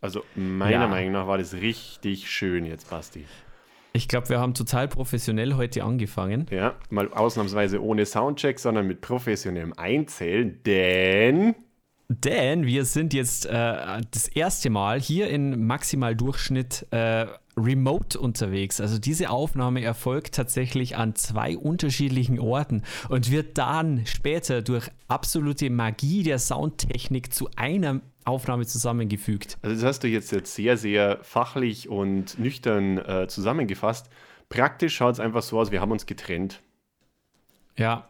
Also meiner Ja. Meinung nach war das richtig schön jetzt, Basti. Ich glaube, wir haben total professionell heute angefangen. Ja, mal ausnahmsweise ohne Soundcheck, sondern mit professionellem Einzählen, denn Denn wir sind jetzt äh, das erste Mal hier in Maximal-Durchschnitt äh, remote unterwegs. Also diese Aufnahme erfolgt tatsächlich an zwei unterschiedlichen Orten und wird dann später durch absolute Magie der Soundtechnik zu einer Aufnahme zusammengefügt. Also das hast du jetzt, jetzt sehr, sehr fachlich und nüchtern äh, zusammengefasst. Praktisch schaut es einfach so aus, wir haben uns getrennt. Ja.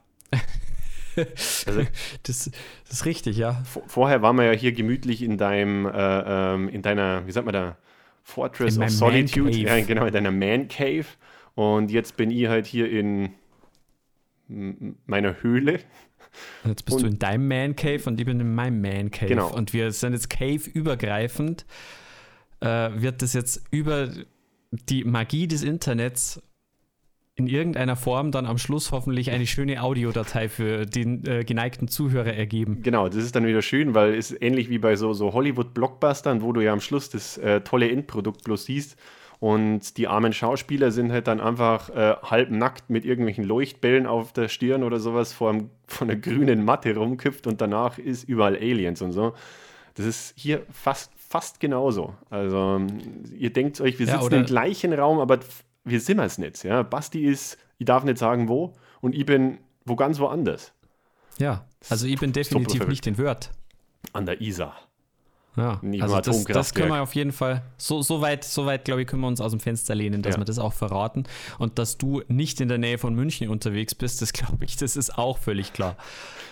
Also Das, das ist richtig, ja. vorher waren wir ja hier gemütlich in deinem, äh, ähm, in deiner, wie sagt man da, Fortress In of Solitude, ja, genau, in deiner Man Cave. Und jetzt bin ich halt hier in meiner Höhle. Und jetzt bist Und- du in deinem Man Cave und ich bin in meinem Man Cave. Genau. Und wir sind jetzt Cave-übergreifend. Äh, wird das jetzt über die Magie des Internets in irgendeiner Form dann am Schluss hoffentlich eine schöne Audiodatei für den äh, geneigten Zuhörer ergeben. Genau, das ist dann wieder schön, weil es ähnlich wie bei so, so Hollywood-Blockbustern, wo du ja am Schluss das äh, tolle Endprodukt bloß siehst. Und die armen Schauspieler sind halt dann einfach äh, halb nackt mit irgendwelchen Leuchtbällen auf der Stirn oder sowas vor, einem- vor einer grünen Matte rumkippt und danach ist überall Aliens und so. Das ist hier fast, fast genauso. Also, ihr denkt euch, wir Ja, sitzen im gleichen Raum, aber wir sind es nicht. Ja? Basti ist, ich darf nicht sagen wo, und ich bin wo ganz woanders. Ja, also ich bin definitiv nicht in Wörth. An der Isar. Ja, also das, das können wir auf jeden Fall, so, so weit, so weit glaube ich, können wir uns aus dem Fenster lehnen, dass Ja. wir das auch verraten. Und dass du nicht in der Nähe von München unterwegs bist, das glaube ich, das ist auch völlig klar.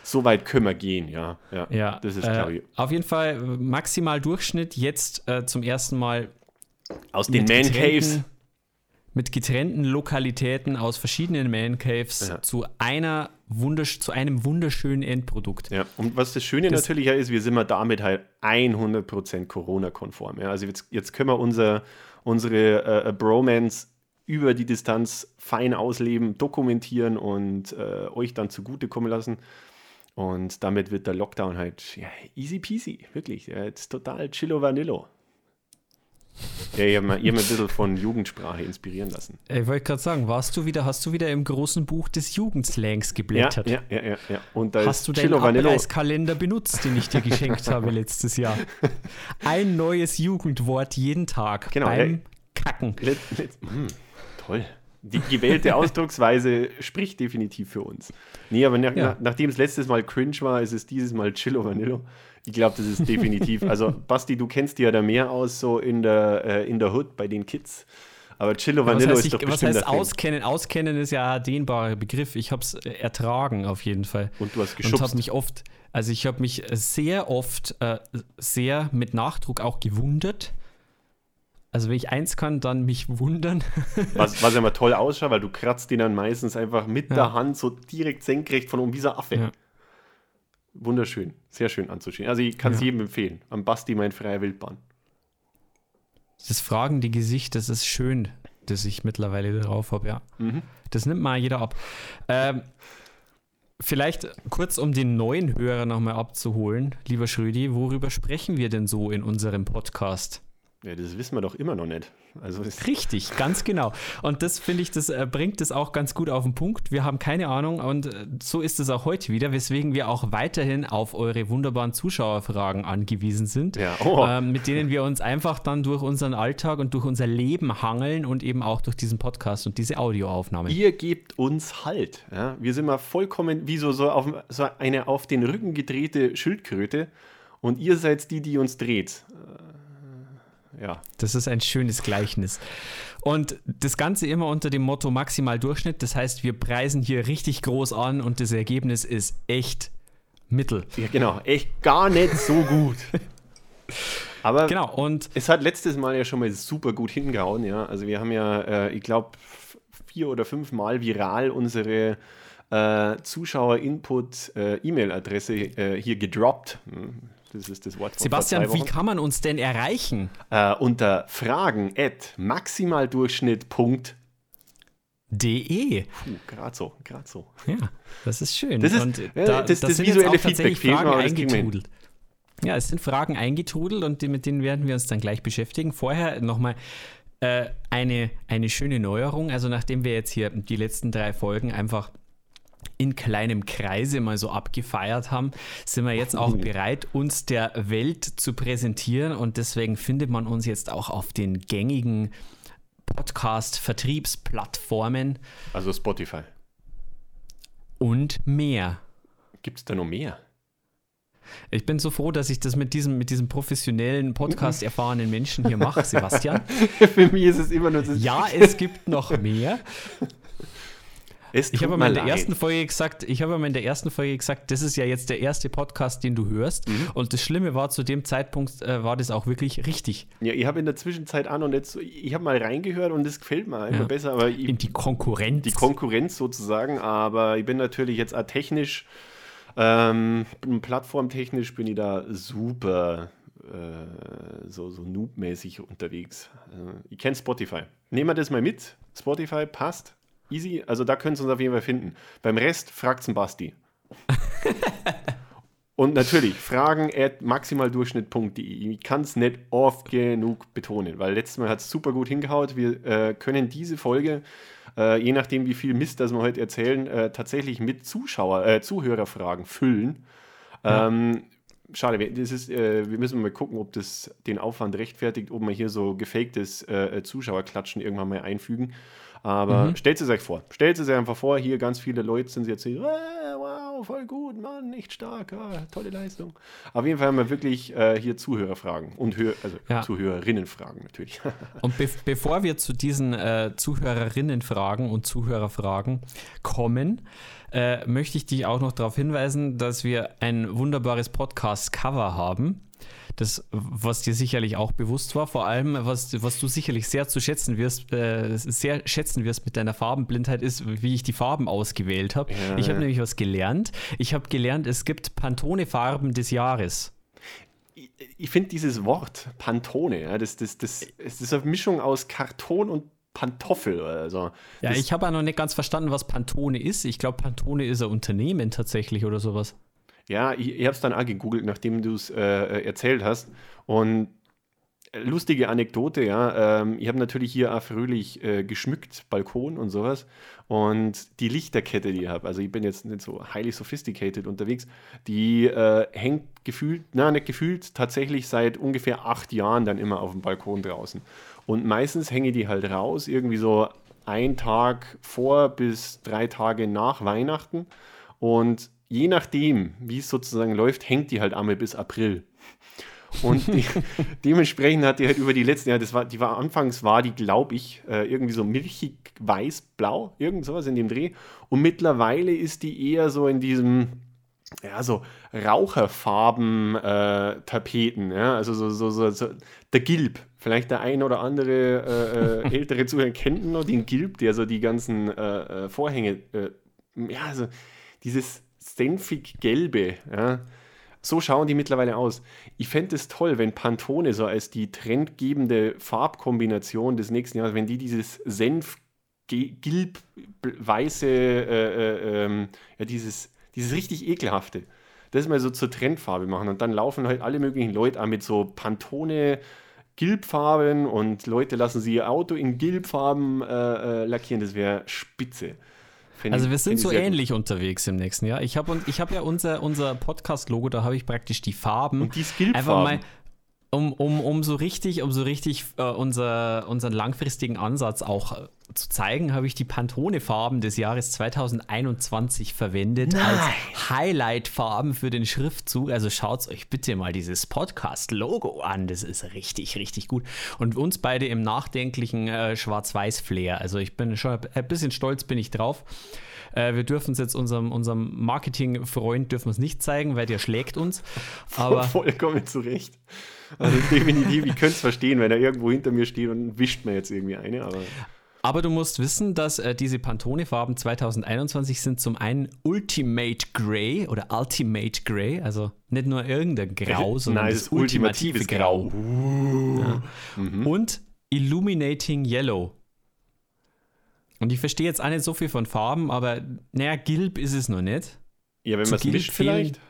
So weit können wir gehen, ja. Ja, Ja, das ist klar. Äh, auf jeden Fall maximal Durchschnitt, jetzt äh, zum ersten Mal Aus den Man getrennten- Caves. Mit getrennten Lokalitäten aus verschiedenen Man Caves Ja. zu einer wundersch zu einem wunderschönen Endprodukt. Ja, und was das Schöne Das- natürlich ja ist, wir sind wir damit halt 100% Corona-konform. Ja. Also jetzt, jetzt können wir unser, unsere äh, Bromance über die Distanz fein ausleben, dokumentieren und äh, euch dann zugutekommen lassen. Und damit wird der Lockdown halt ja, easy peasy, wirklich. Ja, jetzt total chillo vanillo. Ja, ich habe hab mir ein bisschen von Jugendsprache inspirieren lassen. Ich wollte gerade sagen, warst du wieder, hast du wieder im großen Buch des Jugendslangs geblättert? ja, ja, ja, ja. Und da Hast du deinen. Abreißkalender benutzt, den ich dir geschenkt habe letztes Jahr? Ein neues Jugendwort jeden Tag Genau, beim ja. Kacken. Let, let, mm, toll. Die gewählte Ausdrucksweise spricht definitiv für uns. Nee, aber nach, Ja. nach, nachdem es letztes Mal cringe war, ist es dieses Mal Chillo Vanillo. Ich glaube, das ist definitiv. Also, Basti, du kennst dir ja da mehr aus, so in der, äh, in der Hood bei den Kids. Aber Chillo Was Vanillo heißt, ist ich, doch was bestimmt heißt das Ding. auskennen? Auskennen ist ja ein dehnbarer Begriff. Ich habe es ertragen auf jeden Fall. Und du hast Und habe geschubst. mich oft, also ich habe mich sehr oft äh, sehr mit Nachdruck auch gewundert. Also wenn ich eins kann, dann mich wundern. Was, was ja mal toll ausschaut, weil du kratzt den dann meistens einfach mit Ja. der Hand so direkt senkrecht von oben wie so Affe. Ja. Wunderschön. Sehr schön anzuschauen. Also, ich kann es Ja. jedem empfehlen. Am Basti mein freier Wildbahn. Das fragende Gesicht, das ist schön, das ich mittlerweile drauf habe, ja. Mhm. Das nimmt mal jeder ab. Ähm, vielleicht kurz, um den neuen Hörer nochmal abzuholen, lieber Schrödi, worüber sprechen wir denn so in unserem Podcast? Ja, das wissen wir doch immer noch nicht. Also, Richtig, ganz genau. Und das finde ich, das äh, bringt es auch ganz gut auf den Punkt. Wir haben keine Ahnung und äh, so ist es auch heute wieder, weswegen wir auch weiterhin auf eure wunderbaren Zuschauerfragen angewiesen sind, Ja, oh. ähm, mit denen wir uns einfach dann durch unseren Alltag und durch unser Leben hangeln und eben auch durch diesen Podcast und diese Audioaufnahmen. Ihr gebt uns Halt. Ja? Wir sind mal vollkommen wie so, so, auf, so eine auf den Rücken gedrehte Schildkröte und ihr seid die, die uns dreht. Äh, ja, Das ist ein schönes Gleichnis. Und das Ganze immer unter dem Motto maximal Durchschnitt. Das heißt, wir preisen hier richtig groß an und das Ergebnis ist echt Mittel. ja, genau. Echt gar nicht so gut. Aber Genau, und es hat letztes Mal ja schon mal super gut hingehauen. Ja? Also wir haben ja, äh, ich glaube, vier oder fünf Mal viral unsere äh, Zuschauer-Input-E-Mail-Adresse äh, hier gedroppt. Das ist das Wort von Sebastian, wie kann man uns denn erreichen? äh, unter fragen at maximaldurchschnitt.de. De. Puh, gerade so, gerade so. Ja, das ist schön. Das ist- und ja, da, das- da das sind visuelle Feedback fehlt Fragen das eingetrudelt. Ja, es sind Fragen eingetrudelt und die, mit denen werden wir uns dann gleich beschäftigen. Vorher nochmal äh, eine, eine schöne Neuerung. Also nachdem wir jetzt hier die letzten drei Folgen einfach in kleinem Kreise mal so abgefeiert haben, sind wir jetzt auch bereit, uns der Welt zu präsentieren und deswegen findet man uns jetzt auch auf den gängigen Podcast-Vertriebsplattformen. Also Spotify. Und mehr. Gibt es da noch mehr? Ich bin so froh, dass ich das mit diesem, mit diesem professionellen, Podcast erfahrenen Menschen hier mache, Sebastian. Für mich ist es immer nur das. Ja, es gibt noch mehr. Es Ich habe mir mal in der leid. ersten Folge gesagt, ich habe in der ersten Folge gesagt, das ist ja jetzt der erste Podcast, den du hörst. Mhm. Und das Schlimme war, zu dem Zeitpunkt äh, war das auch wirklich richtig. Ja, ich habe in der Zwischenzeit an und jetzt, ich habe mal reingehört und es gefällt mir immer Ja. besser, aber ich, In die Konkurrenz. die Konkurrenz sozusagen, aber ich bin natürlich jetzt auch technisch, ähm, plattformtechnisch bin ich da super äh, so, so noobmäßig unterwegs. Äh, ich kenne Spotify. Nehmen wir das mal mit. Spotify passt. Easy. Also da können Sie uns auf jeden Fall finden. Beim Rest fragt's den Basti. Und natürlich, fragen at maximaldurchschnitt.de. Ich kann es nicht oft genug betonen, weil letztes Mal hat es super gut hingehaut. Wir äh, können diese Folge, äh, je nachdem wie viel Mist das wir heute erzählen, äh, tatsächlich mit Zuschauer, äh, Zuhörerfragen füllen. Ähm, schade, wir- das ist, äh, wir müssen mal gucken, ob das den Aufwand rechtfertigt, ob wir hier so gefaktes äh, Zuschauerklatschen irgendwann mal einfügen. Aber stellt es euch vor. Stellt es euch einfach vor, hier ganz viele Leute sind jetzt hier, "Ah, wow, voll gut, Mann, nicht stark, ah, tolle Leistung. Auf jeden Fall haben wir wirklich äh, hier Zuhörerfragen und Hör also Ja. Zuhörerinnenfragen natürlich. Und be bevor wir zu diesen äh, Zuhörerinnenfragen und Zuhörerfragen kommen, äh, möchte ich dich auch noch darauf hinweisen, dass wir ein wunderbares Podcast-Cover haben. Das, was dir sicherlich auch bewusst war, vor allem, was, was du sicherlich sehr zu schätzen wirst, äh, sehr schätzen wirst mit deiner Farbenblindheit, ist, wie ich die Farben ausgewählt habe. Ja, ich habe ja. nämlich was gelernt. Ich habe gelernt, es gibt Pantone-Farben des Jahres. ich ich finde dieses Wort Pantone, ja, das, das, das, es ist eine Mischung aus Karton und Pantoffel oder so. Ja, das, ich habe auch noch nicht ganz verstanden, was Pantone ist. Ich glaube, Pantone ist ein Unternehmen tatsächlich oder sowas. Ja, ich, ich habe es dann auch gegoogelt, nachdem du es äh, äh, erzählt hast. Und äh, lustige Anekdote, ja. Ähm, ich habe natürlich hier auch fröhlich äh, geschmückt, Balkon und sowas. Und die Lichterkette, die ich habe, also ich bin jetzt nicht so highly sophisticated unterwegs, die äh, hängt gefühlt, na, nicht gefühlt, tatsächlich seit ungefähr acht Jahren dann immer auf dem Balkon draußen. Und meistens hänge die halt raus, irgendwie so ein Tag vor bis drei Tage nach Weihnachten. Und je nachdem, wie es sozusagen läuft, hängt die halt einmal bis April. Und die, dementsprechend hat die halt über die letzten Jahre, das war, die war anfangs war die, glaube ich, äh, irgendwie so milchig weiß-blau, irgend sowas in dem Dreh. Und mittlerweile ist die eher so in diesem, ja, so Raucherfarben-Tapeten, ja, also so, so, so, so, der Gilb. Vielleicht der ein oder andere äh, äh, ältere Zuhörer kennt noch den Gilb, der so die ganzen äh, äh, Vorhänge, äh, ja, also dieses senfig-gelbe, ja, so schauen die mittlerweile aus. Ich fände es toll, wenn Pantone so als die trendgebende Farbkombination des nächsten Jahres, wenn die dieses Senf, Gilb, weiße, äh, äh, ähm, ja, dieses, dieses richtig ekelhafte, das mal so zur Trendfarbe machen. Und dann laufen halt alle möglichen Leute an mit so Pantone. Gilbfarben und Leute lassen sie ihr Auto in Gilbfarben äh, äh, lackieren. Das wäre spitze. Fänd Also wir sind so sehr gut. ähnlich unterwegs im nächsten Jahr. Ich habe ich hab ja unser, unser Podcast-Logo, da habe ich praktisch die Farben. Und die Skillfarben. Einfach mal, um, um, um so richtig, um so richtig äh, unser, unseren langfristigen Ansatz auch äh, zu zeigen, habe ich die Pantone-Farben des Jahres 2021 verwendet als Highlight-Farben für den Schriftzug. Also schaut euch bitte mal dieses Podcast-Logo an. Das ist richtig, richtig gut. Und uns beide im nachdenklichen äh, Schwarz-Weiß-Flair. Also ich bin schon ein bisschen stolz bin ich drauf. Äh, wir dürfen es jetzt unserem, unserem Marketing-Freund dürfen es nicht zeigen, weil der schlägt uns. Aber Vollkommen zurecht. Also definitiv, ich könnte es verstehen, wenn er irgendwo hinter mir steht und wischt mir jetzt irgendwie eine, aber Aber du musst wissen, dass äh, diese Pantone-Farben 2021 sind zum einen Ultimate Grey oder Ultimate Grey, also nicht nur irgendein Grau, sondern Nein, das ultimative ultimatives Grau. Grau. Ja. Und Illuminating Yellow. Und ich verstehe jetzt auch nicht so viel von Farben, aber naja, Gilb ist es noch nicht. Ja, wenn man es mischt vielleicht.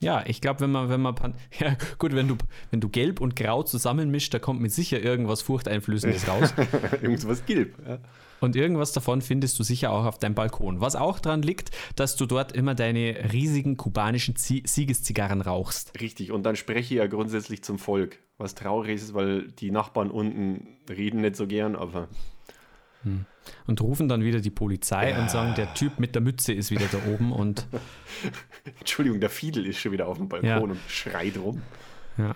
Ja, ich glaube, wenn man, wenn man, ja gut, wenn du, wenn du gelb und grau zusammenmischt, da kommt mit sicher irgendwas Furchteinflößendes raus. irgendwas gelb. Ja. Und irgendwas davon findest du sicher auch auf deinem Balkon. Was auch daran liegt, dass du dort immer deine riesigen kubanischen Siegeszigarren rauchst. Richtig, und dann spreche ich ja grundsätzlich zum Volk. Was traurig ist, weil die Nachbarn unten reden nicht so gern, aber. Hm. Und rufen dann wieder die Polizei ja. und sagen, der Typ mit der Mütze ist wieder da oben und. Entschuldigung, der Fiedel ist schon wieder auf dem Balkon ja. und schreit rum. Ja.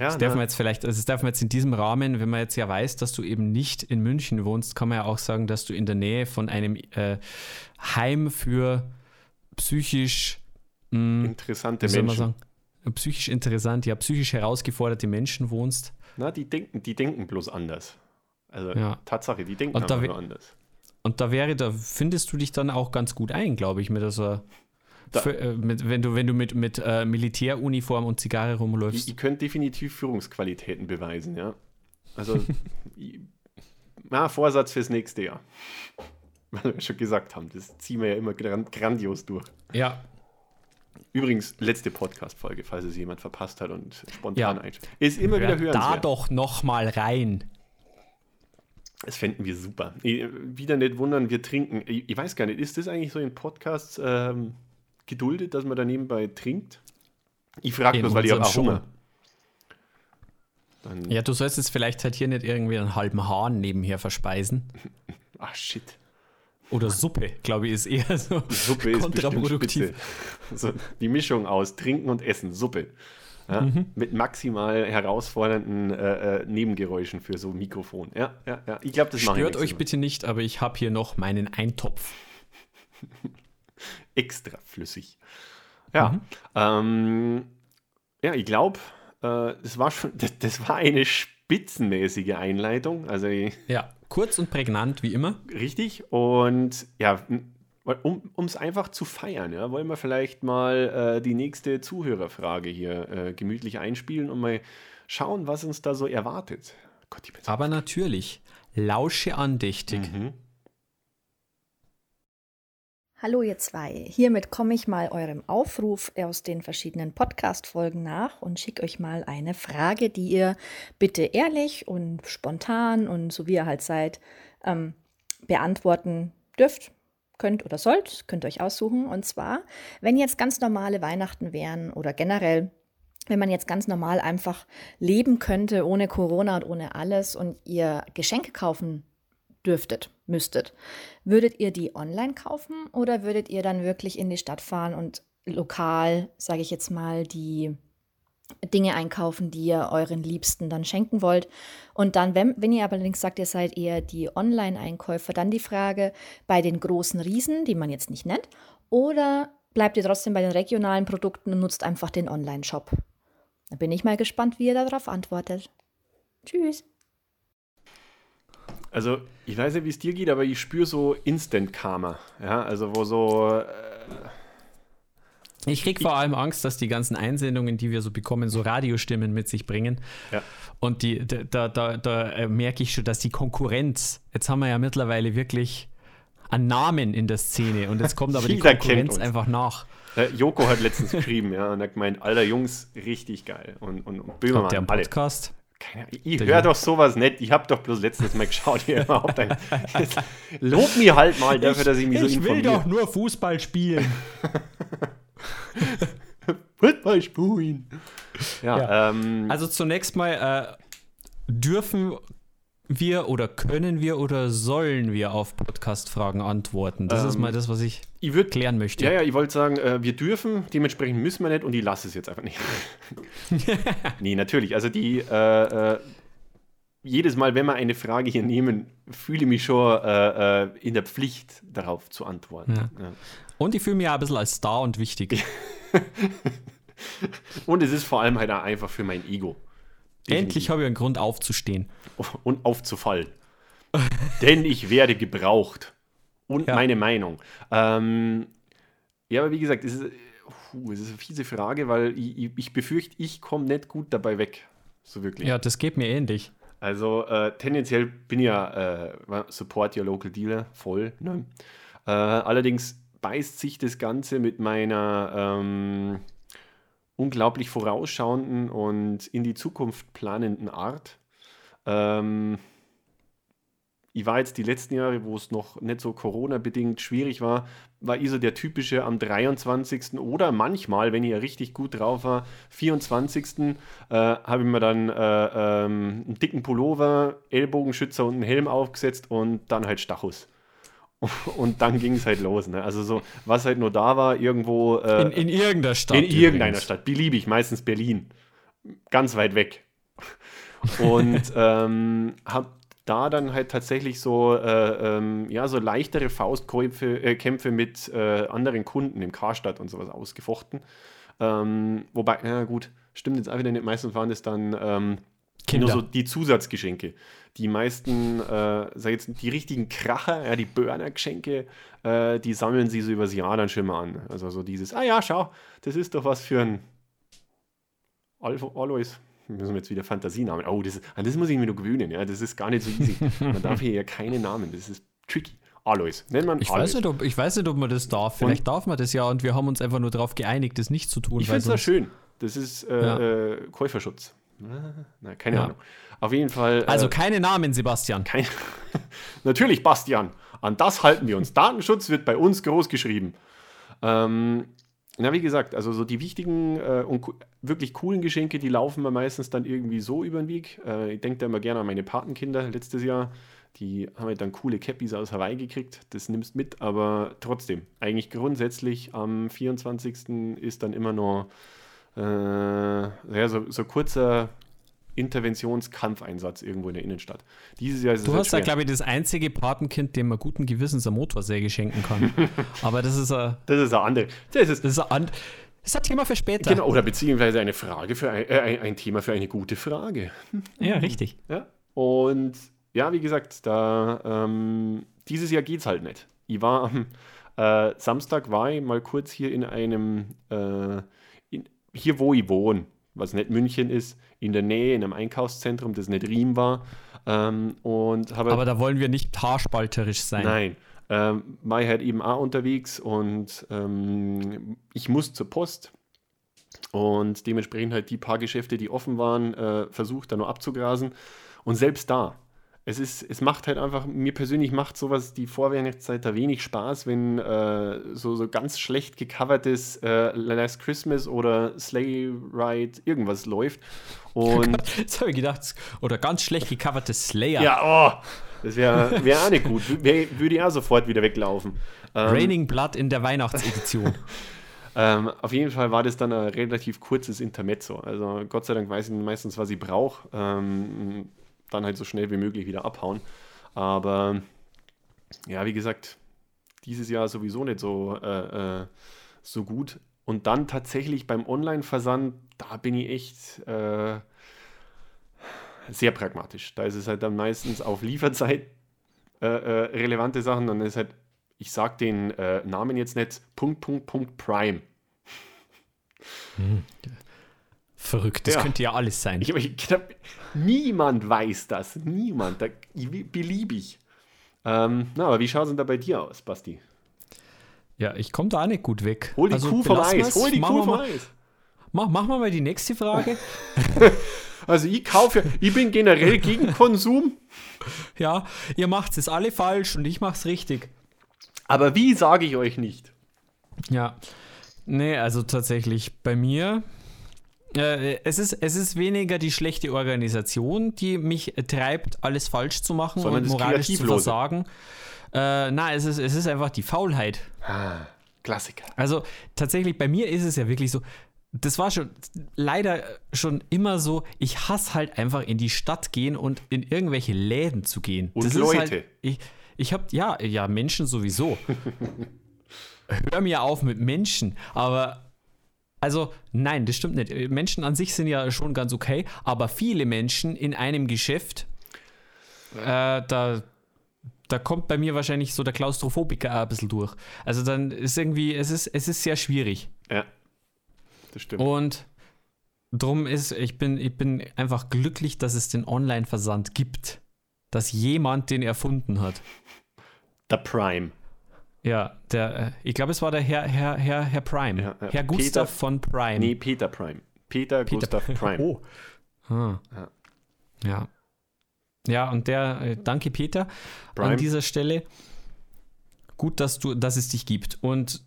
Ja, das darf man jetzt vielleicht, also das darf man jetzt in diesem Rahmen, wenn man jetzt ja weiß, dass du eben nicht in München wohnst, kann man ja auch sagen, dass du in der Nähe von einem äh, Heim für psychisch mh, hm, interessante Menschen. Sagen, psychisch interessant, ja, psychisch herausgeforderte Menschen wohnst. Na, die denken, die denken bloß anders. Also ja. Tatsache, die denken und da nur anders. Und da wäre, da findest du dich dann auch ganz gut ein, glaube ich, mit so für, äh, mit, wenn du, wenn du mit, mit äh, Militäruniform und Zigarre rumläufst. Ihr könnt definitiv Führungsqualitäten beweisen, ja. Also, na, Vorsatz fürs nächste Jahr. Weil wir schon gesagt haben, das ziehen wir ja immer grandios durch. Ja. Übrigens, letzte Podcast-Folge, falls es jemand verpasst hat und spontan ja. einschaltet. Ist immer wieder hörenswert. Da doch noch mal rein. Das fänden wir super. Wieder nicht wundern, wir trinken. Ich, weiß gar nicht, ist das eigentlich so in Podcasts ähm, geduldet, dass man da nebenbei trinkt? Ich frage bloß, weil ich habe auch Hunger. Dann ja, du sollst jetzt vielleicht halt hier nicht irgendwie einen halben Hahn nebenher verspeisen. Ach, shit. Oder Suppe, glaube ich, ist eher so Suppe kontraproduktiv. Ist also die Mischung aus Trinken und Essen, Suppe. Ja, mhm. Mit maximal herausfordernden äh, äh, Nebengeräuschen für so Mikrofon. Ja, ja, ja. Ich glaube, das Stört euch bitte nicht, aber ich habe hier noch meinen Eintopf. extra flüssig. Ja, mhm. ähm, ja, ich glaube, äh, das, war schon, das, das, war eine spitzenmäßige Einleitung. Also, ja, kurz und prägnant, wie immer. Richtig. Und ja, um es einfach zu feiern, ja, wollen wir vielleicht mal äh, die nächste Zuhörerfrage hier äh, gemütlich einspielen und mal schauen, was uns da so erwartet. Gott, Aber natürlich, lausche andächtig. Mhm. Hallo ihr zwei, hiermit komme ich mal eurem Aufruf aus den verschiedenen Podcast-Folgen nach und schicke euch mal eine Frage, die ihr bitte ehrlich und spontan und so wie ihr halt seid, ähm, beantworten dürft, könnt oder sollt, könnt ihr euch aussuchen. Und zwar, wenn jetzt ganz normale Weihnachten wären oder generell wenn man jetzt ganz normal einfach leben könnte, ohne Corona und ohne alles und ihr Geschenke kaufen dürftet, müsstet, würdet ihr die online kaufen oder würdet ihr dann wirklich in die Stadt fahren und lokal, sage ich jetzt mal, die Dinge einkaufen, die ihr euren Liebsten dann schenken wollt. Und dann, wenn, wenn ihr allerdings sagt, ihr seid eher die Online-Einkäufer, dann die Frage bei den großen Riesen, die man jetzt nicht nennt, oder bleibt ihr trotzdem bei den regionalen Produkten und nutzt einfach den Online-Shop? Da bin ich mal gespannt, wie ihr darauf antwortet. Tschüss. Also, ich weiß nicht, wie es dir geht, aber ich spüre so Instant-Karma. Ja, also wo so. Äh, ich kriege vor allem Angst, dass die ganzen Einsendungen, die wir so bekommen, so Radiostimmen mit sich bringen. Ja. Und die, da, da, da merke ich schon, dass die Konkurrenz, jetzt haben wir ja mittlerweile wirklich einen Namen in der Szene und jetzt kommt aber die Konkurrenz einfach nach. Joko hat letztens geschrieben, ja, und er hat gemeint, alter Jungs, richtig geil. Und, und, und Böhmermann, der Podcast? Keine, ich höre doch sowas nicht. Ich habe doch bloß letztens mal geschaut hier überhaupt. Ein, lob mir halt mal dafür, dass ich mich ich so informiere. Ich will doch nur Fußball spielen. Fußball spielen. Ja, ja. Ähm, also zunächst mal äh, dürfen wir oder können wir oder sollen wir auf Podcast-Fragen antworten? Das ähm, ist mal das, was ich, ich würd, klären möchte. Ja, ja, ich wollte sagen, äh, wir dürfen, dementsprechend müssen wir nicht und ich lasse es jetzt einfach nicht. nee, natürlich. Also die, äh, äh, jedes Mal, wenn wir eine Frage hier nehmen, fühle ich mich schon äh, äh, in der Pflicht, darauf zu antworten. Ja. Ja. Und ich fühle mich auch ein bisschen als Star und wichtig. und es ist vor allem halt einfach für mein Ego. Definitiv. Endlich habe ich einen Grund aufzustehen. Und aufzufallen. Denn ich werde gebraucht. Und ja. meine Meinung. Ähm, ja, aber wie gesagt, es ist, uh, es ist eine fiese Frage, weil ich, ich befürchte, ich komme nicht gut dabei weg. So wirklich. Ja, das geht mir ähnlich. Also äh, tendenziell bin ich ja äh, Support Your Local Dealer voll. Ne? Äh, allerdings beißt sich das Ganze mit meiner ähm, unglaublich vorausschauenden und in die Zukunft planenden Art. Ähm, ich war jetzt die letzten Jahre, wo es noch nicht so Corona-bedingt schwierig war, war ich so der typische am 23. oder manchmal, wenn ich ja richtig gut drauf war, 24. Äh, habe ich mir dann äh, ähm, einen dicken Pullover, Ellbogenschützer und einen Helm aufgesetzt und dann halt Stachus. Und dann ging es halt los. Ne? Also so, was halt nur da war, irgendwo. Äh, in, in irgendeiner Stadt. In übrigens. irgendeiner Stadt, beliebig, meistens Berlin. Ganz weit weg. Und ähm, habe da dann halt tatsächlich so, äh, ähm, ja, so leichtere Faustkämpfe äh, Kämpfe mit äh, anderen Kunden im Karstadt und sowas ausgefochten. Ähm, wobei, ja gut, stimmt jetzt auch wieder nicht. Meistens waren das dann ähm, nur so die Zusatzgeschenke. Die meisten, äh, sag jetzt, die richtigen Kracher, ja, die Burner-Geschenke, äh, die sammeln sie so übers Jahr dann schon mal an. Also so dieses, ah ja, schau, das ist doch was für ein Alois. Müssen wir jetzt wieder Fantasienamen. Oh, das, an das muss ich mir nur gewöhnen, ja. Das ist gar nicht so easy. Man darf hier ja keine Namen. Das ist tricky. Alois. Nennt man ich, Weiß nicht, ob, ich weiß nicht, ob man das darf. Vielleicht und darf man das ja und wir haben uns einfach nur darauf geeinigt, das nicht zu tun. Ich finde es ja schön. Das ist äh, ja. äh, Käuferschutz. Na, keine ja. Ahnung. Auf jeden Fall. Also äh, keine Namen, Sebastian. Kein, Natürlich, Bastian. An das halten wir uns. Datenschutz wird bei uns groß geschrieben. Ähm, na, wie gesagt, also so die wichtigen äh, und wirklich coolen Geschenke, die laufen mir meistens dann irgendwie so über den Weg. Äh, ich denke da immer gerne an meine Patenkinder letztes Jahr. Die haben halt dann coole Cappies aus Hawaii gekriegt. Das nimmst mit, aber trotzdem, eigentlich grundsätzlich am 24. ist dann immer noch äh, ja, so, so kurzer Interventionskampfeinsatz irgendwo in der Innenstadt. Dieses Jahr ist du es hast da, glaube ich, das einzige Patenkind, dem man guten Gewissens eine Motorsäge schenken kann. Aber das ist ein. Das ist ein andere. Das ist, das ist ein, and, das ist ein Thema für später. Genau, oder beziehungsweise eine Frage für ein, äh, ein, Thema für eine gute Frage. Ja, richtig. Ja. Und ja, wie gesagt, da ähm, dieses Jahr geht es halt nicht. Ich war am äh, Samstag war ich mal kurz hier in einem äh, hier wo ich wohne, was nicht München ist, in der Nähe, in einem Einkaufszentrum, das nicht Riem war. Ähm, und habe Aber da wollen wir nicht haarspalterisch sein. Nein. Ähm, war ich halt eben auch unterwegs und ähm, ich muss zur Post und dementsprechend halt die paar Geschäfte, die offen waren, äh, versucht da nur abzugrasen. Und selbst da, es ist, es macht halt einfach, mir persönlich macht sowas die Vorweihnachtszeit da wenig Spaß, wenn äh, so, so ganz schlecht gecovertes äh, Last Christmas oder Sleigh Ride irgendwas läuft. Und Jetzt habe ich gedacht, oder ganz schlecht gecovertes Slayer. Ja, oh, das wäre wär auch nicht gut. Wär, würde ja sofort wieder weglaufen. Ähm, Raining Blood in der Weihnachtsedition. ähm, auf jeden Fall war das dann ein relativ kurzes Intermezzo. Also Gott sei Dank weiß ich meistens, was ich brauche. Ähm, dann halt so schnell wie möglich wieder abhauen. Aber ja, wie gesagt, dieses Jahr sowieso nicht so, äh, äh, so gut. Und dann tatsächlich beim Online-Versand, da bin ich echt äh, sehr pragmatisch. Da ist es halt dann meistens auf Lieferzeit äh, äh, relevante Sachen. Dann ist halt, ich sage den äh, Namen jetzt nicht, Punkt, Punkt, Punkt, Prime. Hm. Verrückt, das ja. könnte ja alles sein. Ich, ich, niemand weiß das. Niemand. Da, beliebig. Ähm, na, aber wie schaut es denn da bei dir aus, Basti? Ja, ich komme da auch nicht gut weg. Hol die also, Kuh vom Eis. Hol die Kuh vom Eis. Mach, mach mal mal die nächste Frage. also ich kaufe, ich bin generell gegen Konsum. Ja, ihr macht es alle falsch und ich mache es richtig. Aber wie sage ich euch nicht? Ja, nee, also tatsächlich bei mir es, ist, es ist weniger die schlechte Organisation, die mich treibt, alles falsch zu machen Sondern und moralisch zu versagen. Äh, nein, es ist, es ist einfach die Faulheit. Ah, Klassiker. Also tatsächlich, bei mir ist es ja wirklich so, das war schon leider schon immer so, ich hasse halt einfach in die Stadt gehen und in irgendwelche Läden zu gehen. Und das Leute. Halt, ich ich habe, ja, ja, Menschen sowieso. Hör mir auf mit Menschen, aber also nein, das stimmt nicht. Menschen an sich sind ja schon ganz okay, aber viele Menschen in einem Geschäft, äh, da, da kommt bei mir wahrscheinlich so der Klaustrophobiker ein bisschen durch. Also dann ist irgendwie, es ist, es ist sehr schwierig. Ja, das stimmt. Und drum ist, ich bin, ich bin einfach glücklich, dass es den Online-Versand gibt. Dass jemand den erfunden hat. Der Prime. Ja, der, äh, ich glaube, es war der Herr, Herr, Herr, Herr Prime. Ja. Herr Gustav Peter- von Prime. Nee, Peter Prime. Peter, Gustav Prime. Oh. Ah. Ja. Ja. Ja, und der, äh, danke Peter Prime. an dieser Stelle. Gut, dass du, dass es dich gibt. Und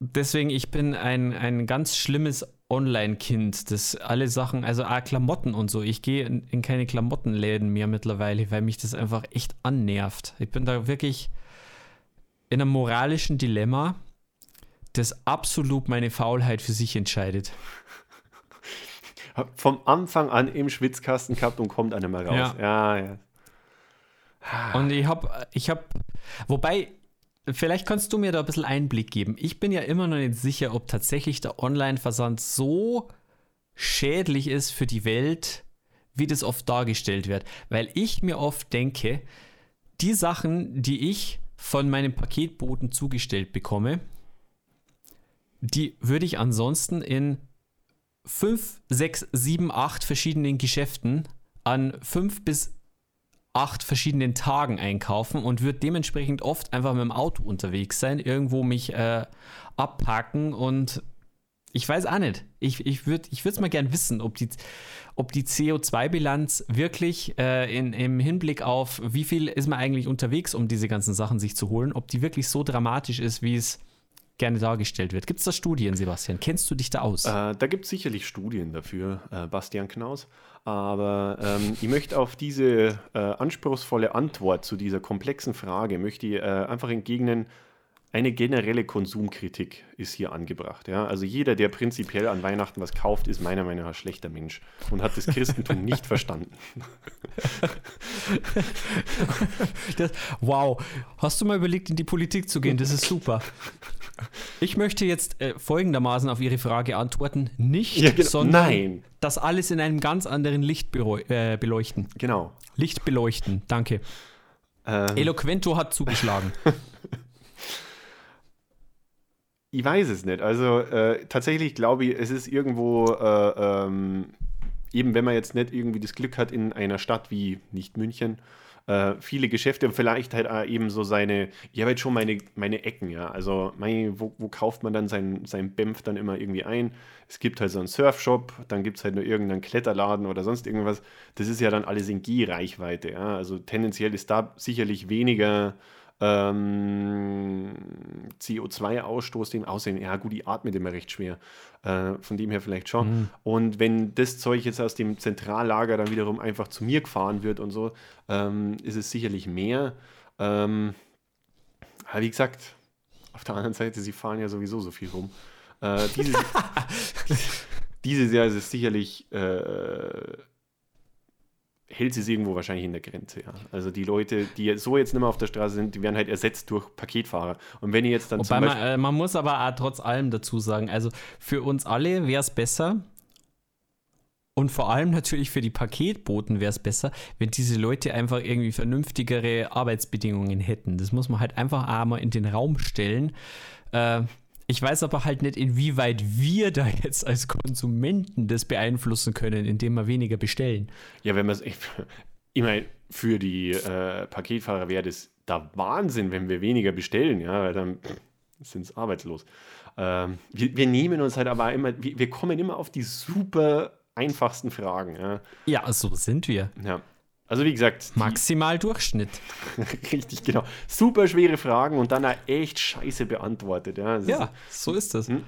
deswegen, ich bin ein, ein ganz schlimmes Online-Kind, das alle Sachen, also auch Klamotten und so. Ich gehe in, in keine Klamottenläden mehr mittlerweile, weil mich das einfach echt annervt. Ich bin da wirklich in einem moralischen Dilemma, das absolut meine Faulheit für sich entscheidet. Hab vom Anfang an im Schwitzkasten gehabt und kommt einer mal raus. Ja, ja. Und ich habe, ich habe, wobei, vielleicht kannst du mir da ein bisschen Einblick geben. Ich bin ja immer noch nicht sicher, ob tatsächlich der Online-Versand so schädlich ist für die Welt, wie das oft dargestellt wird. Weil ich mir oft denke, die Sachen, die ich von meinem Paketboten zugestellt bekomme, die würde ich ansonsten in fünf, sechs, sieben, acht verschiedenen Geschäften an fünf bis acht verschiedenen Tagen einkaufen und würde dementsprechend oft einfach mit dem Auto unterwegs sein, irgendwo mich äh, abpacken und ich weiß auch nicht. Ich, ich würde es mal gern wissen, ob die, ob die CO2-Bilanz wirklich äh, in, im Hinblick auf, wie viel ist man eigentlich unterwegs, um diese ganzen Sachen sich zu holen, ob die wirklich so dramatisch ist, wie es gerne dargestellt wird. Gibt es da Studien, Sebastian? Kennst du dich da aus? Äh, da gibt es sicherlich Studien dafür, äh, Bastian Knaus. Aber ähm, ich möchte auf diese äh, anspruchsvolle Antwort zu dieser komplexen Frage, möchte ich äh, einfach entgegnen, eine generelle Konsumkritik ist hier angebracht. Ja? Also jeder, der prinzipiell an Weihnachten was kauft, ist meiner Meinung nach ein schlechter Mensch und hat das Christentum nicht verstanden. Das, wow, hast du mal überlegt, in die Politik zu gehen? Das ist super. Ich möchte jetzt äh, folgendermaßen auf Ihre Frage antworten. Nicht, Ja, genau. sondern Nein. das alles in einem ganz anderen Licht äh, beleuchten. Genau. Licht beleuchten, danke. Ähm, Eloquento hat zugeschlagen. Ich weiß es nicht. Also äh, tatsächlich glaube ich, es ist irgendwo, äh, ähm, eben wenn man jetzt nicht irgendwie das Glück hat in einer Stadt wie nicht München, äh, viele Geschäfte und vielleicht halt auch eben so seine, ich habe jetzt schon meine, meine Ecken, ja. Also mein, wo, wo kauft man dann sein, sein Bämpf dann immer irgendwie ein? Es gibt halt so einen Surfshop, dann gibt es halt nur irgendeinen Kletterladen oder sonst irgendwas. Das ist ja dann alles in G-Reichweite, ja. Also tendenziell ist da sicherlich weniger ähm, CO2-Ausstoß, den aussehen. Ja, gut, ich atme immer recht schwer. Äh, von dem her vielleicht schon. Und wenn das Zeug jetzt aus dem Zentrallager dann wiederum einfach zu mir gefahren wird und so, ähm, ist es sicherlich mehr. Ähm, aber wie gesagt, auf der anderen Seite, sie fahren ja sowieso so viel rum. Äh, dieses, dieses Jahr ist es sicherlich. Äh, hält sie es irgendwo wahrscheinlich in der Grenze, ja. Also die Leute, die so jetzt nicht mehr auf der Straße sind, die werden halt ersetzt durch Paketfahrer. Und wenn ihr jetzt dann Wobei zum man, äh, man muss aber auch trotz allem dazu sagen, also für uns alle wäre es besser und vor allem natürlich für die Paketboten wäre es besser, wenn diese Leute einfach irgendwie vernünftigere Arbeitsbedingungen hätten. Das muss man halt einfach einmal in den Raum stellen. Äh, ich weiß aber halt nicht, inwieweit wir da jetzt als Konsumenten das beeinflussen können, indem wir weniger bestellen. Ja, wenn man es, ich, ich meine, für die äh, Paketfahrer wäre das der Wahnsinn, wenn wir weniger bestellen, ja, weil dann sind sie arbeitslos. Ähm, wir, wir nehmen uns halt aber immer, wir, wir kommen immer auf die super einfachsten Fragen, ja. Ja, so sind wir. ja. Also wie gesagt, Maximal Durchschnitt. richtig, genau. Super schwere Fragen und dann auch echt scheiße beantwortet, ja. Ja, so ist das. Ist,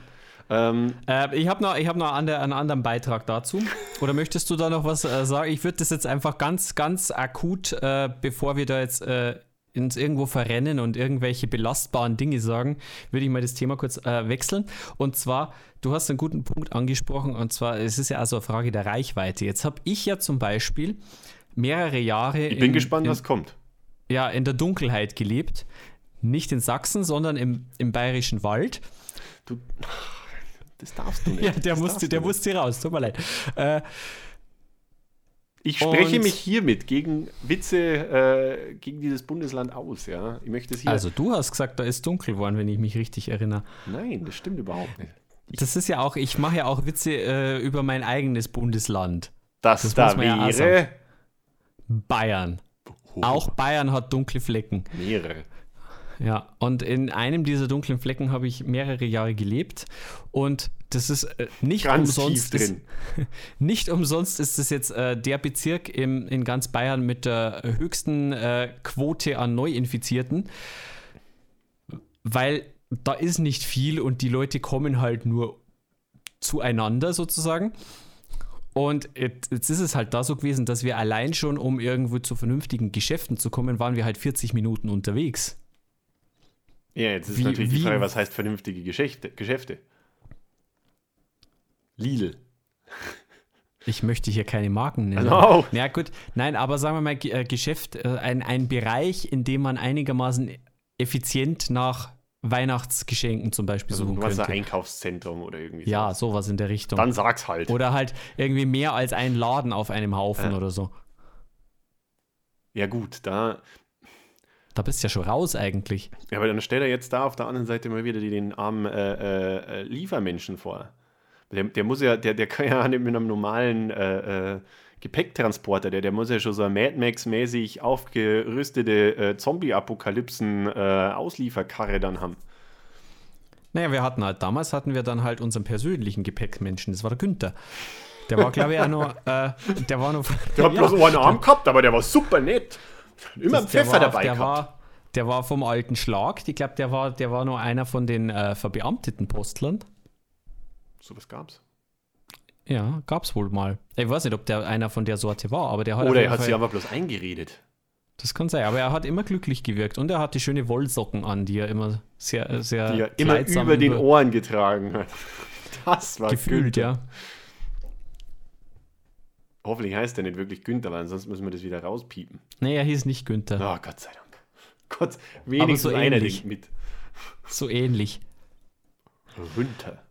ähm, Äh, ich habe noch, ich hab noch einen, einen anderen Beitrag dazu. Oder möchtest du da noch was äh, sagen? Ich würde das jetzt einfach ganz, ganz akut, äh, bevor wir da jetzt äh, uns irgendwo verrennen und irgendwelche belastbaren Dinge sagen, würde ich mal das Thema kurz äh, wechseln. Und zwar, du hast einen guten Punkt angesprochen, und zwar, es ist ja also eine Frage der Reichweite. Jetzt habe ich ja zum Beispiel mehrere Jahre ich bin in, gespannt, in, was kommt. ja, in der Dunkelheit gelebt. Nicht in Sachsen, sondern im, im Bayerischen Wald. Du, das darfst du nicht. Ja, der Das musste, der du musste raus, tut mir leid. Äh, Ich spreche Und- mich hiermit gegen Witze äh, gegen dieses Bundesland aus, ja. Ich möchte es hier. also du hast gesagt, da ist dunkel geworden, wenn ich mich richtig erinnere. Nein, das stimmt überhaupt nicht. Das ist ja auch, ich mache ja auch Witze äh, über mein eigenes Bundesland. Das, Das da man ja wäre. Bayern. Oh, Auch Bayern hat dunkle Flecken. mehrere. Ja, und in einem dieser dunklen Flecken habe ich mehrere Jahre gelebt und das ist äh, nicht Ganz umsonst. Ist, nicht umsonst ist es jetzt äh, der Bezirk im, in ganz Bayern mit der höchsten äh, Quote an Neuinfizierten, weil da ist nicht viel und die Leute kommen halt nur zueinander sozusagen. Und jetzt ist es halt da so gewesen, dass wir allein schon, um irgendwo zu vernünftigen Geschäften zu kommen, waren wir halt 40 Minuten unterwegs. Ja, jetzt ist Wie- natürlich die wie- Frage, was heißt vernünftige Geschäfte? Geschäfte? Lidl. Ich möchte hier keine Marken nennen. Genau. Ja, gut. Nein, aber sagen wir mal, äh, Geschäft, äh, ein, ein Bereich, in dem man einigermaßen effizient nach Weihnachtsgeschenken zum Beispiel Also, suchen du hast ein könnte. Einkaufszentrum oder irgendwie Ja, sowas. sowas in der Richtung. Dann sag's halt. Oder halt irgendwie mehr als ein Laden auf einem Haufen Ja. oder so. Ja, gut, da. Da bist du ja schon raus eigentlich. Ja, aber dann stell dir jetzt da auf der anderen Seite mal wieder die- den armen äh, äh, äh, Liefermenschen vor. Der, der muss ja, der, der kann ja nicht mit einem normalen äh, äh, Gepäcktransporter, der, der muss ja schon so eine Mad Max-mäßig aufgerüstete äh, Zombie-Apokalypsen-Auslieferkarre dann haben. Naja, wir hatten halt, damals hatten wir dann halt unseren persönlichen Gepäckmenschen, das war der Günther. Der war, glaube ich, auch nur, äh, der war nur. Der hat bloß einen Arm gehabt, aber der war super nett. Immer der Pfeffer war, dabei der gehabt. war, der war vom alten Schlag. Ich glaube, der war, der war nur einer von den äh, verbeamteten Postlern. So was gab's. Ja, gab's wohl mal. Ich weiß nicht, ob der einer von der Sorte war, aber der hat. Oder er hat Fall- sich einfach bloß eingeredet. Das kann sein, aber er hat immer glücklich gewirkt und er hatte schöne Wollsocken an, die er immer sehr, sehr Die er immer kleidsam über den Ohren getragen hat. Das war gefühlt, Günther. ja. Hoffentlich heißt er nicht wirklich Günther, weil sonst müssen wir das wieder rauspiepen. Nee, er hieß nicht Günther. Oh, Gott sei Dank. Gott, wenigstens so einer ähnlich. denkt mit. So ähnlich. Günther.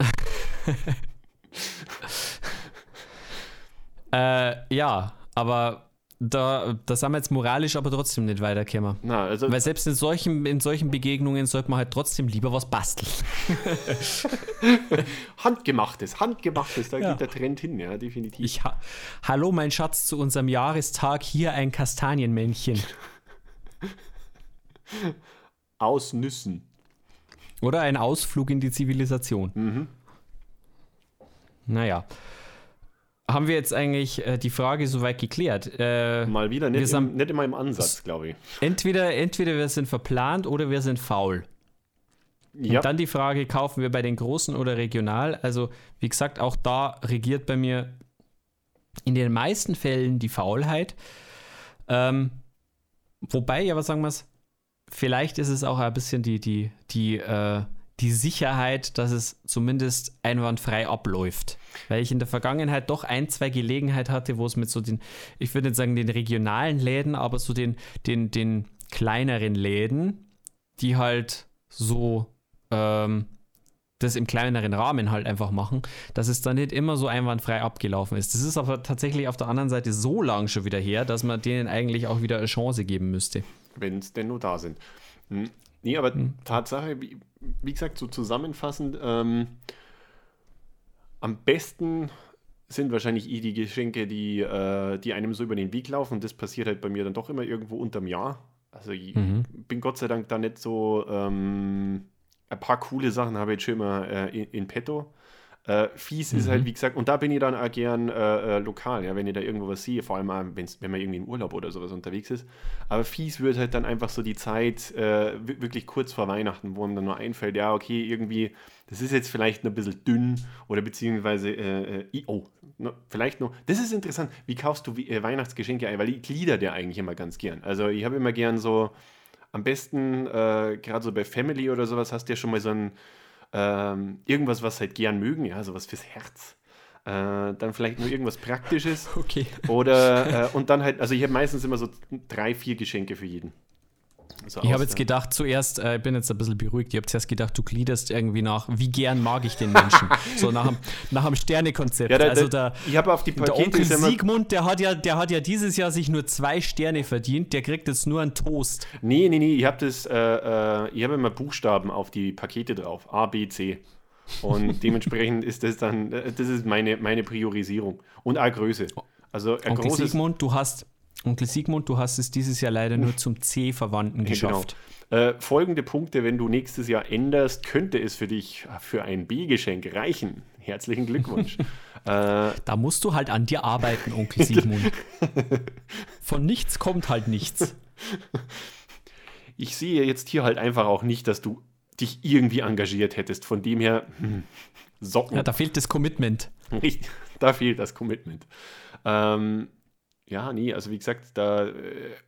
Äh, ja, aber da, da sind wir jetzt moralisch aber trotzdem nicht weitergekommen. Na, also Weil selbst in solchen, in solchen Begegnungen sollte man halt trotzdem lieber was basteln. handgemachtes, handgemachtes, da Ja. geht der Trend hin, ja, definitiv. Ich ha Hallo, mein Schatz, zu unserem Jahrestag hier ein Kastanienmännchen. Aus Nüssen. Oder ein Ausflug in die Zivilisation. Mhm. Naja. Haben wir jetzt eigentlich äh, die Frage soweit geklärt? Äh, Mal wieder, Wir nicht, sind- im, nicht immer im Ansatz, glaube ich. entweder, entweder wir sind verplant oder wir sind faul. Ja, Und dann die Frage, kaufen wir bei den Großen oder regional? Also, wie gesagt, auch da regiert bei mir in den meisten Fällen die Faulheit. Ähm, wobei, ja, was sagen wir es? Vielleicht ist es auch ein bisschen die, die, die, äh, die Sicherheit, dass es zumindest einwandfrei abläuft. Weil ich in der Vergangenheit doch ein, zwei Gelegenheiten hatte, wo es mit so den, ich würde nicht sagen den regionalen Läden, aber so den, den, den kleineren Läden, die halt so ähm, das im kleineren Rahmen halt einfach machen, dass es dann nicht immer so einwandfrei abgelaufen ist. Das ist aber tatsächlich auf der anderen Seite so lang schon wieder her, dass man denen eigentlich auch wieder eine Chance geben müsste. wenn es denn nur da sind. Hm. Nee, aber Hm. Tatsache, wie, gesagt, so zusammenfassend, ähm, am besten sind wahrscheinlich eh die Geschenke, die, äh, die einem so über den Weg laufen. Und das passiert halt bei mir dann doch immer irgendwo unterm Jahr. Also ich Mhm. bin Gott sei Dank da nicht so, ähm, ein paar coole Sachen habe ich jetzt schon immer äh, in, in petto. Äh, fies ist Mhm. halt, wie gesagt, und da bin ich dann auch gern äh, äh, lokal, ja, wenn ich da irgendwo was sehe, vor allem auch, wenn man irgendwie in Urlaub oder sowas unterwegs ist. Aber fies wird halt dann einfach so die Zeit äh, wi- wirklich kurz vor Weihnachten, wo einem dann nur einfällt, ja, okay, irgendwie, das ist jetzt vielleicht ein bisschen dünn oder beziehungsweise, äh, äh, oh, ne, vielleicht noch, das ist interessant, wie kaufst du Weihnachtsgeschenke ein, weil ich glieder der eigentlich immer ganz gern. Also ich habe immer gern so, am besten, gerade so bei Family oder sowas, hast du ja schon mal so ein, ähm, irgendwas, was halt gern mögen, ja, sowas fürs Herz. Äh, dann vielleicht nur irgendwas Praktisches. Okay. Oder, äh, und dann halt, also ich habe meistens immer so drei, vier Geschenke für jeden. Also Ich habe jetzt der- gedacht, zuerst, äh, ich bin jetzt ein bisschen beruhigt, ich habe zuerst gedacht, du gliederst irgendwie nach, wie gern mag ich den Menschen. so nach dem, nach Sternekonzept. ja, da, also da, der, ich habe auf die der Pakete Onkel immer, Siegmund, der hat, ja, der hat ja dieses Jahr sich nur zwei Sterne verdient, der kriegt jetzt nur einen Toast. Nee, nee, nee, ich habe das, äh, äh, ich habe immer Buchstaben auf die Pakete drauf. A, B, C. Und dementsprechend ist das dann, äh, das ist meine, meine Priorisierung. Und A, Größe. Also Onkel großes, Siegmund, du hast, Onkel Sigmund, du hast es dieses Jahr leider nur zum C-Verwandten geschafft. Genau. Äh, folgende Punkte, wenn du nächstes Jahr änderst, könnte es für dich für ein B-Geschenk reichen. Herzlichen Glückwunsch. äh, da musst du halt an dir arbeiten, Onkel Sigmund. Von nichts kommt halt nichts. Ich sehe jetzt hier halt einfach auch nicht, dass du dich irgendwie engagiert hättest. Von dem her, hm, Socken. Ja, da fehlt das Commitment. Da fehlt das Commitment. Ähm, ja, nee, also wie gesagt, da, äh,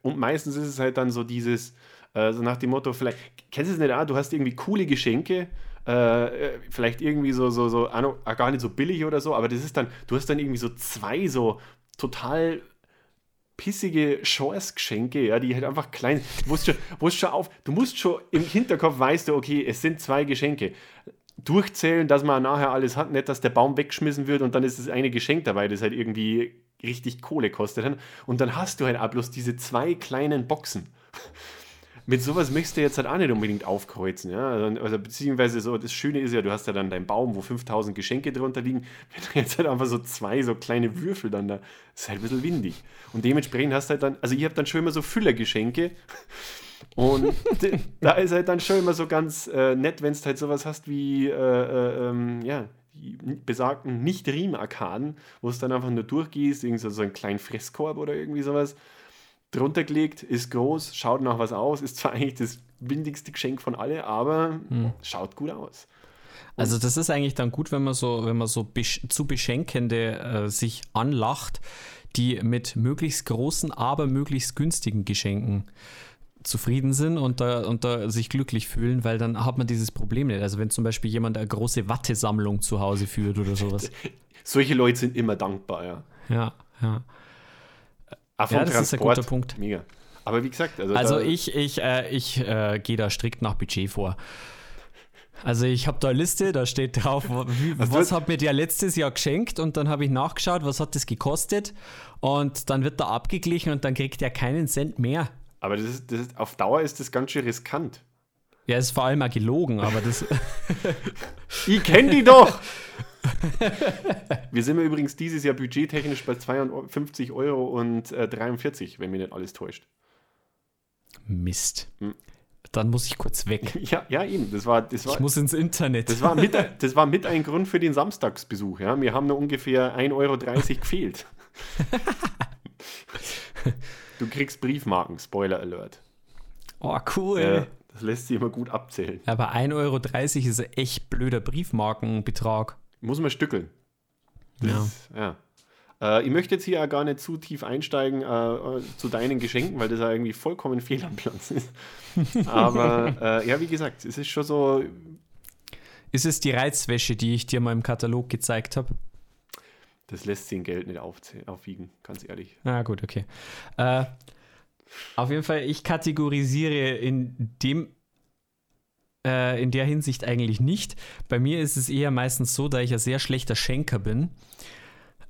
und meistens ist es halt dann so dieses, äh, so nach dem Motto, vielleicht, kennst du es nicht, ah, du hast irgendwie coole Geschenke, äh, äh vielleicht irgendwie so, so, so, ah, gar nicht so billig oder so, aber das ist dann, du hast dann irgendwie so zwei so total pissige Chance-Geschenke, ja, die halt einfach klein, du musst schon, musst schon auf, du musst schon im Hinterkopf weißt du, okay, es sind zwei Geschenke. Durchzählen, dass man nachher alles hat, nicht, dass der Baum weggeschmissen wird und dann ist das eine Geschenk dabei, das halt irgendwie richtig Kohle kostet. Und dann hast du halt auch bloß diese zwei kleinen Boxen. Mit sowas möchtest du jetzt halt auch nicht unbedingt aufkreuzen. Ja? Also, also, beziehungsweise so, das Schöne ist ja, du hast ja dann deinen Baum, wo 5000 Geschenke drunter liegen. Wenn du jetzt halt einfach so zwei so kleine Würfel dann da, ist halt ein bisschen windig. Und dementsprechend hast du halt dann, also ich habe dann schon immer so Füllergeschenke. Und da ist halt dann schon immer so ganz äh, nett, wenn du halt sowas hast wie, äh, äh, ähm, ja, die besagten Nicht-Riem-Arkaden, wo es dann einfach nur durchgehst, irgendwie so, so einen kleinen Fresskorb oder irgendwie sowas drunter gelegt, ist groß, schaut nach was aus, ist zwar eigentlich das windigste Geschenk von alle, aber hm. schaut gut aus. Und also das ist eigentlich dann gut, wenn man so, wenn man so besch zu Beschenkende äh, sich anlacht, die mit möglichst großen, aber möglichst günstigen Geschenken zufrieden sind und da, und da sich glücklich fühlen, weil dann hat man dieses Problem nicht. Also wenn zum Beispiel jemand eine große Wattesammlung zu Hause führt oder sowas. Solche Leute sind immer dankbar, ja. Ja, ja. Ah, ja, das Transport, ist ein guter Punkt. Mega. Aber wie gesagt, also, also ich, ich, äh, ich äh, gehe da strikt nach Budget vor. Also ich habe da eine Liste, da steht drauf, wie, also was hat mir der letztes Jahr geschenkt und dann habe ich nachgeschaut, was hat das gekostet und dann wird da abgeglichen und dann kriegt er keinen Cent mehr. Aber das ist, das ist, auf Dauer ist das ganz schön riskant. Ja, ist vor allem mal gelogen, aber das. ich kenne die doch! Wir sind ja übrigens dieses Jahr budgettechnisch bei 52 Euro und äh, 43, wenn mir nicht alles täuscht. Mist. Hm. Dann muss ich kurz weg. Ja, ja eben. Das war, das war, ich muss ins Internet. Das war, mit, das war mit ein Grund für den Samstagsbesuch. Ja? Wir haben nur ungefähr 1,30 Euro gefehlt. Du kriegst Briefmarken, Spoiler Alert. Oh, cool. Ja, das lässt sich immer gut abzählen. Aber 1,30 Euro ist ein echt blöder Briefmarkenbetrag. Muss man stückeln. Das, ja. ja. Äh, ich möchte jetzt hier ja gar nicht zu tief einsteigen äh, zu deinen Geschenken, weil das ja irgendwie vollkommen fehl am Platz ist. Aber äh, ja, wie gesagt, es ist schon so. Ist es die Reizwäsche, die ich dir mal im Katalog gezeigt habe? Das lässt sich in Geld nicht aufwiegen, ganz ehrlich. Na ah, gut, okay. Äh, auf jeden Fall, ich kategorisiere in dem äh, in der Hinsicht eigentlich nicht. Bei mir ist es eher meistens so, da ich ein sehr schlechter Schenker bin,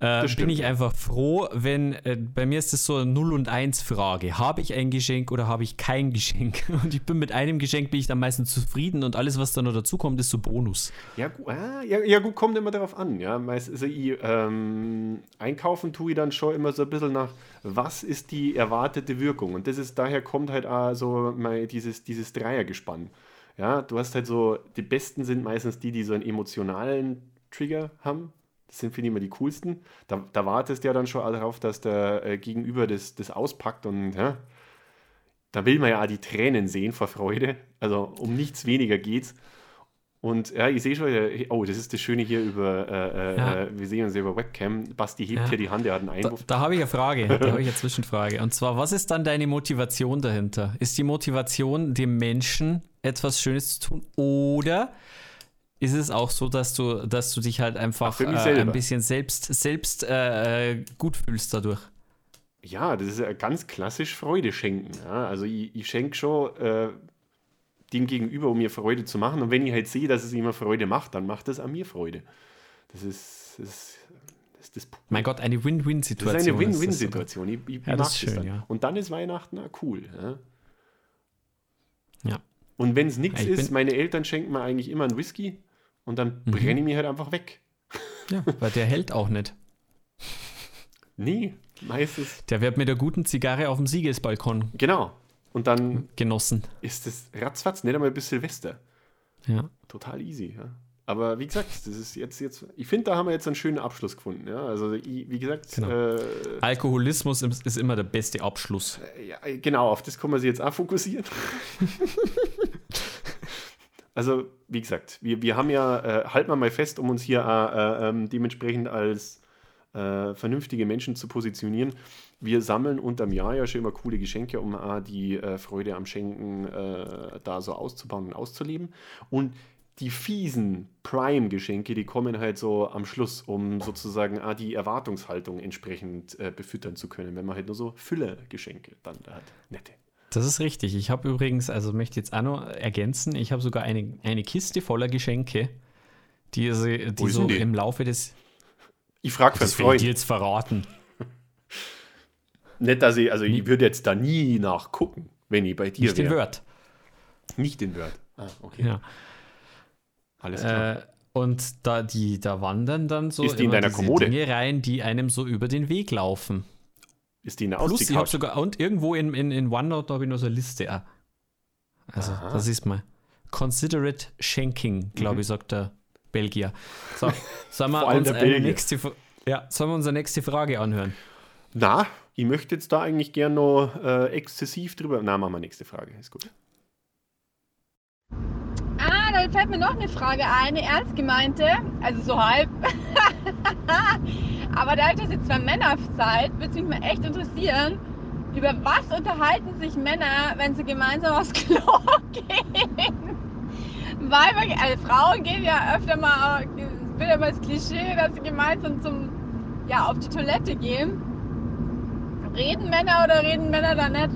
äh, bin ich einfach froh, wenn, äh, bei mir ist das so eine 0 und 1 Frage. Habe ich ein Geschenk oder habe ich kein Geschenk? Und ich bin mit einem Geschenk bin ich dann meistens zufrieden und alles, was dann noch dazu kommt, ist so Bonus. Ja, ah, ja, ja gut, kommt immer darauf an. Ja, meist, also ich, ähm, einkaufen tue ich dann schon immer so ein bisschen nach, was ist die erwartete Wirkung? Und das ist, daher kommt halt auch so mal dieses, dieses Dreiergespann. Ja, du hast halt so, die besten sind meistens die, die so einen emotionalen Trigger haben. Sind, finde ich, immer die coolsten. Da, da wartest du ja dann schon darauf, dass der äh, Gegenüber das, das auspackt und ja, da will man ja auch die Tränen sehen vor Freude. Also um nichts weniger geht's. Und ja, ich sehe schon, oh, das ist das Schöne hier über, äh, äh, ja. wir sehen uns über Webcam. Basti hebt ja. hier die Hand, er hat einen Einwurf. Da, da habe ich eine Frage, da habe ich eine Zwischenfrage. Und zwar, was ist dann deine Motivation dahinter? Ist die Motivation, dem Menschen etwas Schönes zu tun? Oder ist es auch so, dass du, dass du dich halt einfach äh, ein bisschen selbst, selbst äh, gut fühlst dadurch? Ja, das ist ganz klassisch Freude schenken. Ja? Also ich, ich schenke schon äh, dem Gegenüber, um mir Freude zu machen. Und wenn ich halt sehe, dass es ihm Freude macht, dann macht es an mir Freude. Das ist, das ist das, mein Gott, eine Win-Win-Situation. Das ist eine Win-Win-Situation. Ich, ich ja, das ist schön, ja. Und dann ist Weihnachten na, cool. Ja. ja. Und wenn es nichts ist, meine Eltern schenken mir eigentlich immer einen Whisky und dann mhm. brenne ich mich halt einfach weg. Ja, weil der hält auch nicht. Nee, Meistens. Der wird mit der guten Zigarre auf dem Siegesbalkon Genau. Und dann genossen. ist es ratzfatz, nicht einmal bis Silvester. Ja. Total easy, ja. Aber wie gesagt, das ist jetzt, jetzt ich finde, da haben wir jetzt einen schönen Abschluss gefunden. Ja? Also, wie gesagt, Genau. äh, Alkoholismus ist immer der beste Abschluss. ja, genau, auf das kann man sich jetzt auch fokussieren. also, wie gesagt, wir, wir haben ja, äh, halten wir mal fest, um uns hier äh, äh, ähm, dementsprechend als äh, vernünftige Menschen zu positionieren. Wir sammeln unterm Jahr ja schon immer coole Geschenke, um die äh, Freude am Schenken äh, da so auszubauen und auszuleben. Und die fiesen Prime-Geschenke, die kommen halt so am Schluss, um sozusagen auch die Erwartungshaltung entsprechend äh, befüttern zu können, wenn man halt nur so Fülle-Geschenke dann da hat. Nette. Das ist richtig. Ich habe übrigens, also möchte jetzt auch noch ergänzen, ich habe sogar eine, eine Kiste voller Geschenke, die, die ist so die? im Laufe des. Ich frage für einen Das will ich Freund. dir jetzt verraten. Nicht, dass ich, also ich würde jetzt da nie nachgucken, wenn ich bei dir Nicht den wäre. Word. Nicht den Word. Ah, okay. Ja. Alles klar. Äh, und da, die, da wandern dann so Ist die in deiner Kommode? Dinge rein, die einem so über den Weg laufen. Ist die in der Plus, ich habe sogar, und irgendwo in, in, in OneNote habe ich noch so eine Liste. auch. Also, Aha. das ist mal. Considerate Shanking, glaube ich, sagt der Belgier. So, sollen wir, Mhm. Uns eine nächste, ja, sollen wir unsere nächste Frage anhören? Na, ich möchte jetzt da eigentlich gern noch äh, exzessiv drüber. Na, machen wir nächste Frage. Ist gut. Ah, da fällt mir noch eine Frage ein, eine ernst gemeinte, also so halb. Aber da das jetzt zwei Männer seid, würde mich mal echt interessieren, über was unterhalten sich Männer, wenn sie gemeinsam aufs Klo gehen? Weil wir, also Frauen gehen ja öfter mal, es wird ja mal das Klischee, dass sie gemeinsam zum, ja, auf die Toilette gehen. Reden Männer oder reden Männer da nicht?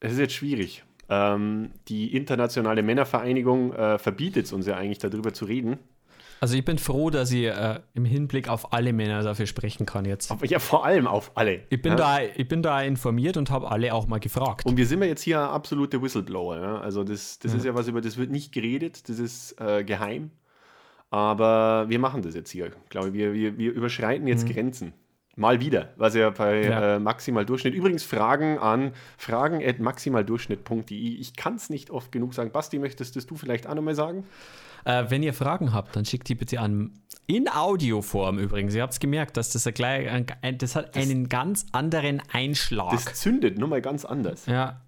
Es ist jetzt schwierig. Ähm, die internationale Männervereinigung äh, verbietet es uns ja eigentlich darüber zu reden. Also ich bin froh, dass ich äh, im Hinblick auf alle Männer dafür sprechen kann jetzt. Aber ja, vor allem auf alle. Ich bin, ja? da, ich bin da informiert und habe alle auch mal gefragt. Und wir sind ja jetzt hier absolute Whistleblower. Ja? Also das, das ist ja was, über das wird nicht geredet, das ist äh, geheim. Aber wir machen das jetzt hier, glaube ich. Wir, wir, wir überschreiten jetzt Grenzen. Mal wieder, was ja bei Ja. Äh, Maximal Durchschnitt. Übrigens Fragen an fragen.maximaldurchschnitt.de. Ich kann es nicht oft genug sagen. Basti, möchtest das du vielleicht auch nochmal sagen? Äh, wenn ihr Fragen habt, dann schickt die bitte an. In Audioform übrigens. Ihr habt es gemerkt, dass das, gleich- ein, das hat einen ganz anderen Einschlag. Das zündet nur mal ganz anders. ja,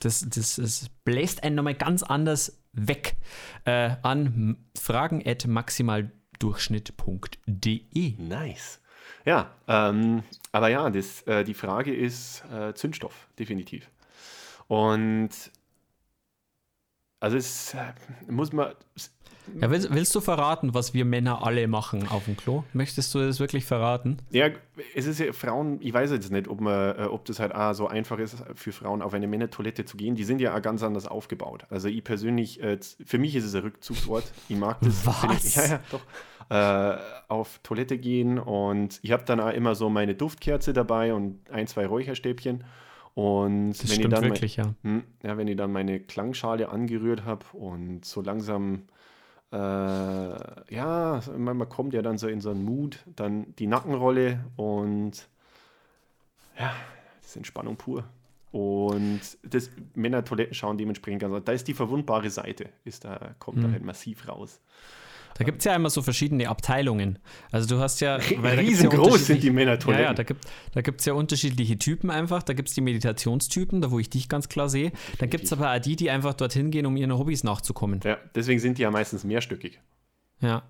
das, das, das bläst einen nochmal ganz anders weg. Äh, an fragen at maximaldurchschnitt.de. Nice. Ja, ähm, aber ja, das, äh, die Frage ist äh, Zündstoff, definitiv. Und also es äh, muss man. Ja, willst, willst du verraten, was wir Männer alle machen auf dem Klo? Möchtest du das wirklich verraten? Ja, es ist ja Frauen, ich weiß jetzt nicht, ob, man, äh, ob das halt auch so einfach ist, für Frauen auf eine Männertoilette zu gehen. Die sind ja auch ganz anders aufgebaut. Also ich persönlich, äh, für mich ist es ein Rückzugsort. Ich mag das. Was? Ich, ja, ja, doch. Äh, auf Toilette gehen und ich habe dann auch immer so meine Duftkerze dabei und ein, zwei Räucherstäbchen. Und Das wenn ich dann mein- wirklich, ja. hm, Ja, wenn ich dann meine Klangschale angerührt habe und so langsam, äh, ja, man, man kommt ja dann so in so einen Mut, dann die Nackenrolle und ja, das ist Entspannung pur. Und das Männertoiletten schauen dementsprechend ganz anders. Da ist die verwundbare Seite, ist da, kommt da halt massiv raus. Da gibt es ja immer so verschiedene Abteilungen. Also du hast ja. gibt's ja Riesengroß sind die Männertoiletten. Ja, ja, da gibt es da gibt's ja unterschiedliche Typen einfach. Da gibt es die Meditationstypen, da wo ich dich ganz klar sehe. Dann gibt es aber auch die, die einfach dorthin gehen, um ihren Hobbys nachzukommen. Ja, deswegen sind die ja meistens mehrstöckig. Ja.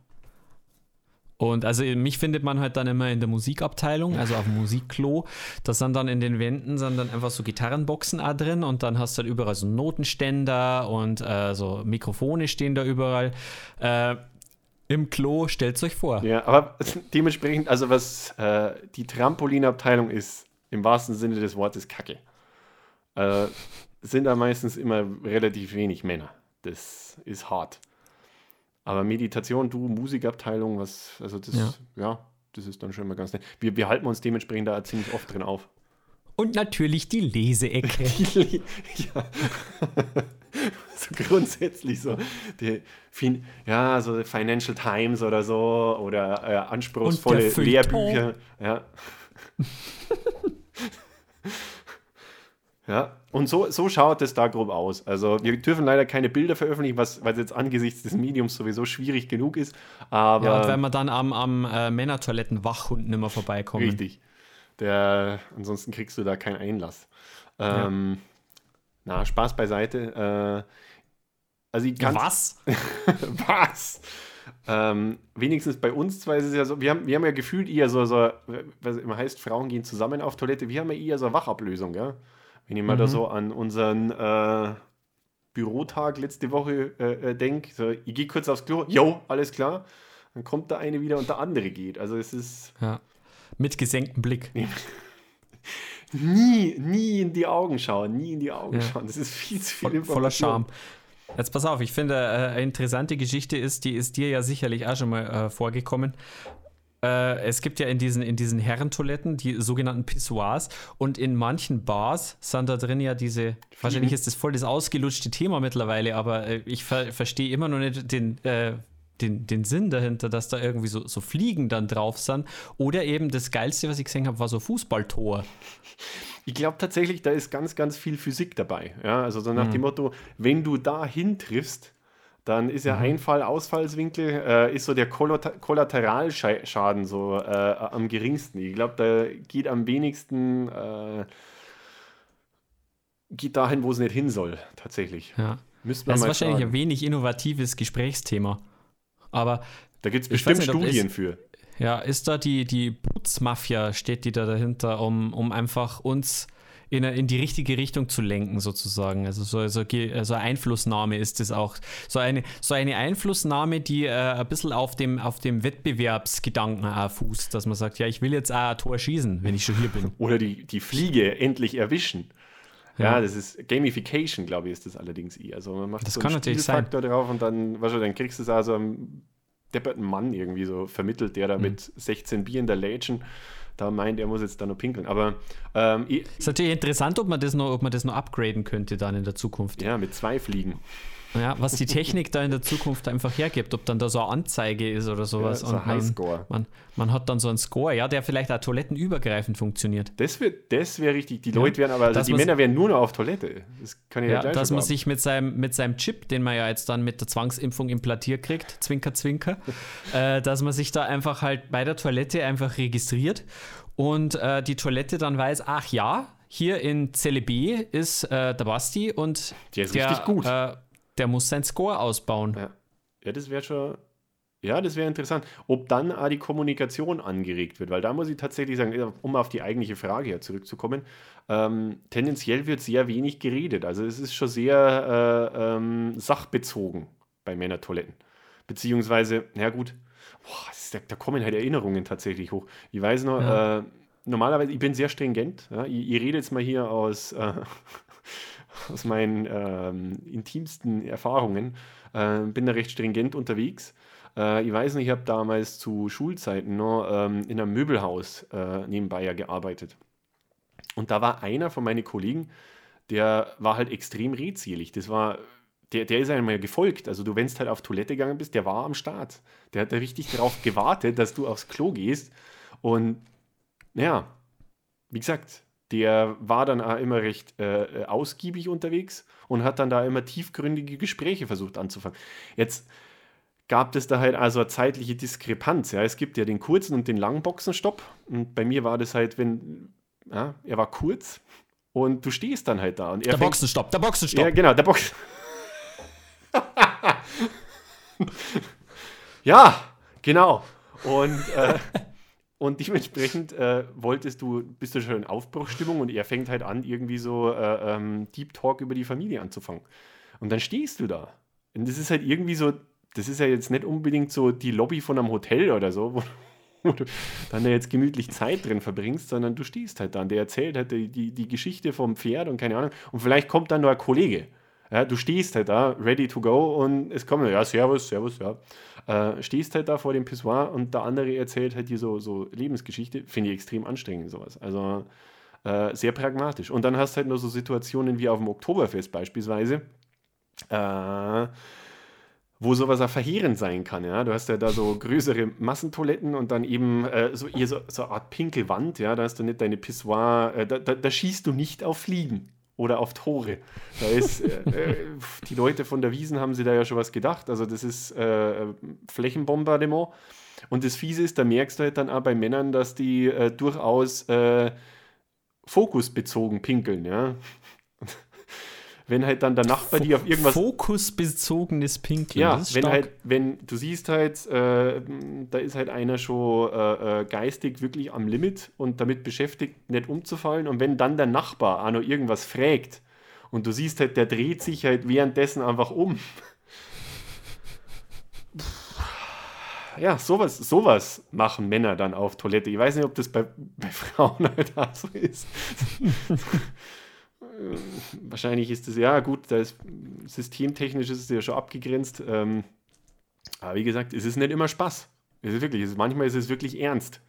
Und also mich findet man halt dann immer in der Musikabteilung, also auf dem Musikklo. Da sind dann in den Wänden sind dann einfach so Gitarrenboxen auch drin und dann hast du halt überall so Notenständer und äh, so Mikrofone stehen da überall. Äh, Im Klo, stellt euch vor. Ja, aber dementsprechend, also was äh, die Trampolinabteilung ist, im wahrsten Sinne des Wortes Kacke, äh, sind da meistens immer relativ wenig Männer. Das ist hart. Aber Meditation, du, Musikabteilung, was, also das, Ja. ja, das ist dann schon mal ganz nett. Wir, wir halten uns dementsprechend da ziemlich oft drin auf. Und natürlich die Leseecke. ja. so grundsätzlich so, die, ja, so Financial Times oder so oder äh, anspruchsvolle Lehrbücher. Ja. Ja, und so, so schaut es da grob aus. Also wir dürfen leider keine Bilder veröffentlichen, was, was jetzt angesichts des Mediums sowieso schwierig genug ist. Aber ja, und wenn wir dann am, am äh, Männertoiletten-Wachhund nicht mehr vorbeikommen. Richtig. Der, ansonsten kriegst du da keinen Einlass. Ähm, ja. Na, Spaß beiseite. Äh, also Was? was? Ähm, wenigstens bei uns zwei ist es ja so, wir haben, wir haben ja gefühlt eher so, so, was immer heißt, Frauen gehen zusammen auf Toilette, wir haben ja eher so eine Wachablösung, ja. Wenn ich mal mhm. da so an unseren äh, Bürotag letzte Woche äh, äh denke, so, ich gehe kurz aufs Klo, jo, alles klar, dann kommt der eine wieder und der andere geht. Also es ist. Ja. Mit gesenktem Blick. nie, nie in die Augen schauen, nie in die Augen ja. schauen. Das ist viel zu viel Voll, Voller Charme. Jetzt pass auf, ich finde, äh, eine interessante Geschichte ist, die ist dir ja sicherlich auch schon mal äh, vorgekommen. Äh, es gibt ja in diesen, in diesen Herrentoiletten die sogenannten Pissoirs und in manchen Bars sind da drin ja diese, wahrscheinlich ist das voll das ausgelutschte Thema mittlerweile, aber äh, ich ver verstehe immer noch nicht den, äh, den, den Sinn dahinter, dass da irgendwie so, so Fliegen dann drauf sind. Oder eben das Geilste, was ich gesehen habe, war so Fußballtor. Ich glaube tatsächlich, da ist ganz, ganz viel Physik dabei. Ja, also so nach mhm. dem Motto, wenn du da hintriffst, dann ist ja mhm. Einfall, Ausfallswinkel, äh, ist so der Kollateralschaden so äh, am geringsten. Ich glaube, da geht am wenigsten, äh, geht dahin, wo es nicht hin soll, tatsächlich. Ja. das ist wahrscheinlich fragen. ein wenig innovatives Gesprächsthema. Aber da gibt es bestimmt nicht, Studien ist, für. Ja, ist da die, die Putzmafia, steht die da dahinter, um, um einfach uns in, in die richtige Richtung zu lenken, sozusagen. Also so, so, so Einflussnahme ist es auch. So eine, so eine Einflussnahme, die äh, ein bisschen auf dem, auf dem Wettbewerbsgedanken äh, fußt, dass man sagt, ja, ich will jetzt auch ein Tor schießen, wenn ich schon hier bin. Oder die, die Fliege endlich erwischen. Ja, ja, das ist Gamification, glaube ich, ist das allerdings eher. Also man macht das so kann einen Spielfaktor drauf und dann, weißt du, dann kriegst du es also einem depperten Mann irgendwie so vermittelt, der da mhm. mit 16 Bier in der Lädchen da meint, er muss jetzt da noch pinkeln. Aber ähm, ist natürlich interessant, ob man das noch, ob man das noch upgraden könnte dann in der Zukunft. Ja, mit zwei Fliegen. Ja, was die Technik da in der Zukunft einfach hergibt, ob dann da so eine Anzeige ist oder sowas. Ja, so ein Highscore. Man, man, hat dann so einen Score, ja, der vielleicht auch toilettenübergreifend funktioniert. Das wäre das wär richtig. Die Leute wären aber, also die Männer wären nur noch auf Toilette. Das kann ich ja, ja Dass man sich mit seinem, mit seinem Chip, den man ja jetzt dann mit der Zwangsimpfung implantiert kriegt, Zwinker, Zwinker, äh, dass man sich da einfach halt bei der Toilette einfach registriert und äh, die Toilette dann weiß, ach ja, hier in Zelle B ist äh, der Basti und der ist der, richtig gut. Äh, der muss sein Score ausbauen. Ja, ja das wäre schon. Ja, das wäre interessant, ob dann auch die Kommunikation angeregt wird, weil da muss ich tatsächlich sagen, um auf die eigentliche Frage hier zurückzukommen, ähm, tendenziell wird sehr wenig geredet. Also es ist schon sehr äh, ähm, sachbezogen bei Männertoiletten. Beziehungsweise, na gut, boah, ist, da, da, kommen halt Erinnerungen tatsächlich hoch. Ich weiß noch, ja. äh, normalerweise, ich bin sehr stringent. Ja? Ich, ich rede jetzt mal hier aus, äh, aus meinen ähm, intimsten Erfahrungen. Äh, bin da recht stringent unterwegs. Äh, ich weiß nicht, ich habe damals zu Schulzeiten noch ähm, in einem Möbelhaus äh, nebenbei ja gearbeitet. Und da war einer von meinen Kollegen, der war halt extrem redselig. Das war der, der ist einmal gefolgt. Also du, wenn du halt auf Toilette gegangen bist, der war am Start. Der hat da richtig darauf gewartet, dass du aufs Klo gehst. Und ja, wie gesagt, der war dann auch immer recht äh, ausgiebig unterwegs und hat dann da immer tiefgründige Gespräche versucht anzufangen. Jetzt gab es da halt also eine zeitliche Diskrepanz. Ja. Es gibt ja den kurzen und den langen Boxenstopp. Und bei mir war das halt, wenn, ja, er war kurz und du stehst dann halt da. Und der Boxenstopp, der Boxenstopp. Ja, genau, der Boxenstopp. ja, genau. Und, äh, und dementsprechend äh, wolltest du, bist du schon in Aufbruchstimmung und er fängt halt an, irgendwie so äh, ähm, Deep Talk über die Familie anzufangen. Und dann stehst du da. Und das ist halt irgendwie so, das ist ja jetzt nicht unbedingt so die Lobby von einem Hotel oder so, wo, wo du dann da jetzt gemütlich Zeit drin verbringst, sondern du stehst halt da und der erzählt halt die, die, die Geschichte vom Pferd und keine Ahnung. Und vielleicht kommt dann noch ein Kollege ja, du stehst halt da, ready to go und es kommt, ja, servus, servus, ja. Äh, stehst halt da vor dem Pissoir und der andere erzählt halt dir so, so Lebensgeschichte. Finde ich extrem anstrengend, sowas. Also äh, sehr pragmatisch. Und dann hast du halt nur so Situationen wie auf dem Oktoberfest beispielsweise. äh, wo sowas auch verheerend sein kann. Ja? Du hast ja da so größere Massentoiletten und dann eben äh, so, eher so, so eine Art Pinkelwand. Ja? Da hast du nicht deine Pissoir, äh, da, da, da, schießt du nicht auf Fliegen oder auf Tore. Da ist, äh, äh die Leute von der Wiesen haben sich da ja schon was gedacht. Also das ist äh, Flächenbombardement. Und das Fiese ist, da merkst du halt dann auch bei Männern, dass die äh, durchaus fokusbezogen pinkeln. Ja? Wenn halt dann der Nachbar die auf irgendwas. Fokusbezogenes Pinkeln. Ja, wenn stark. halt, wenn du siehst halt, äh, da ist halt einer schon äh, äh, geistig wirklich am Limit und damit beschäftigt, nicht umzufallen. Und wenn dann der Nachbar auch noch irgendwas fragt und du siehst halt, der dreht sich halt währenddessen einfach um. ja, sowas, sowas machen Männer dann auf Toilette. Ich weiß nicht, ob das bei, bei Frauen halt auch so ist wahrscheinlich ist es, ja gut, da ist, systemtechnisch ist es ja schon abgegrenzt. Ähm, aber wie gesagt, es ist nicht immer Spaß. Es ist wirklich, es ist, manchmal ist es wirklich ernst.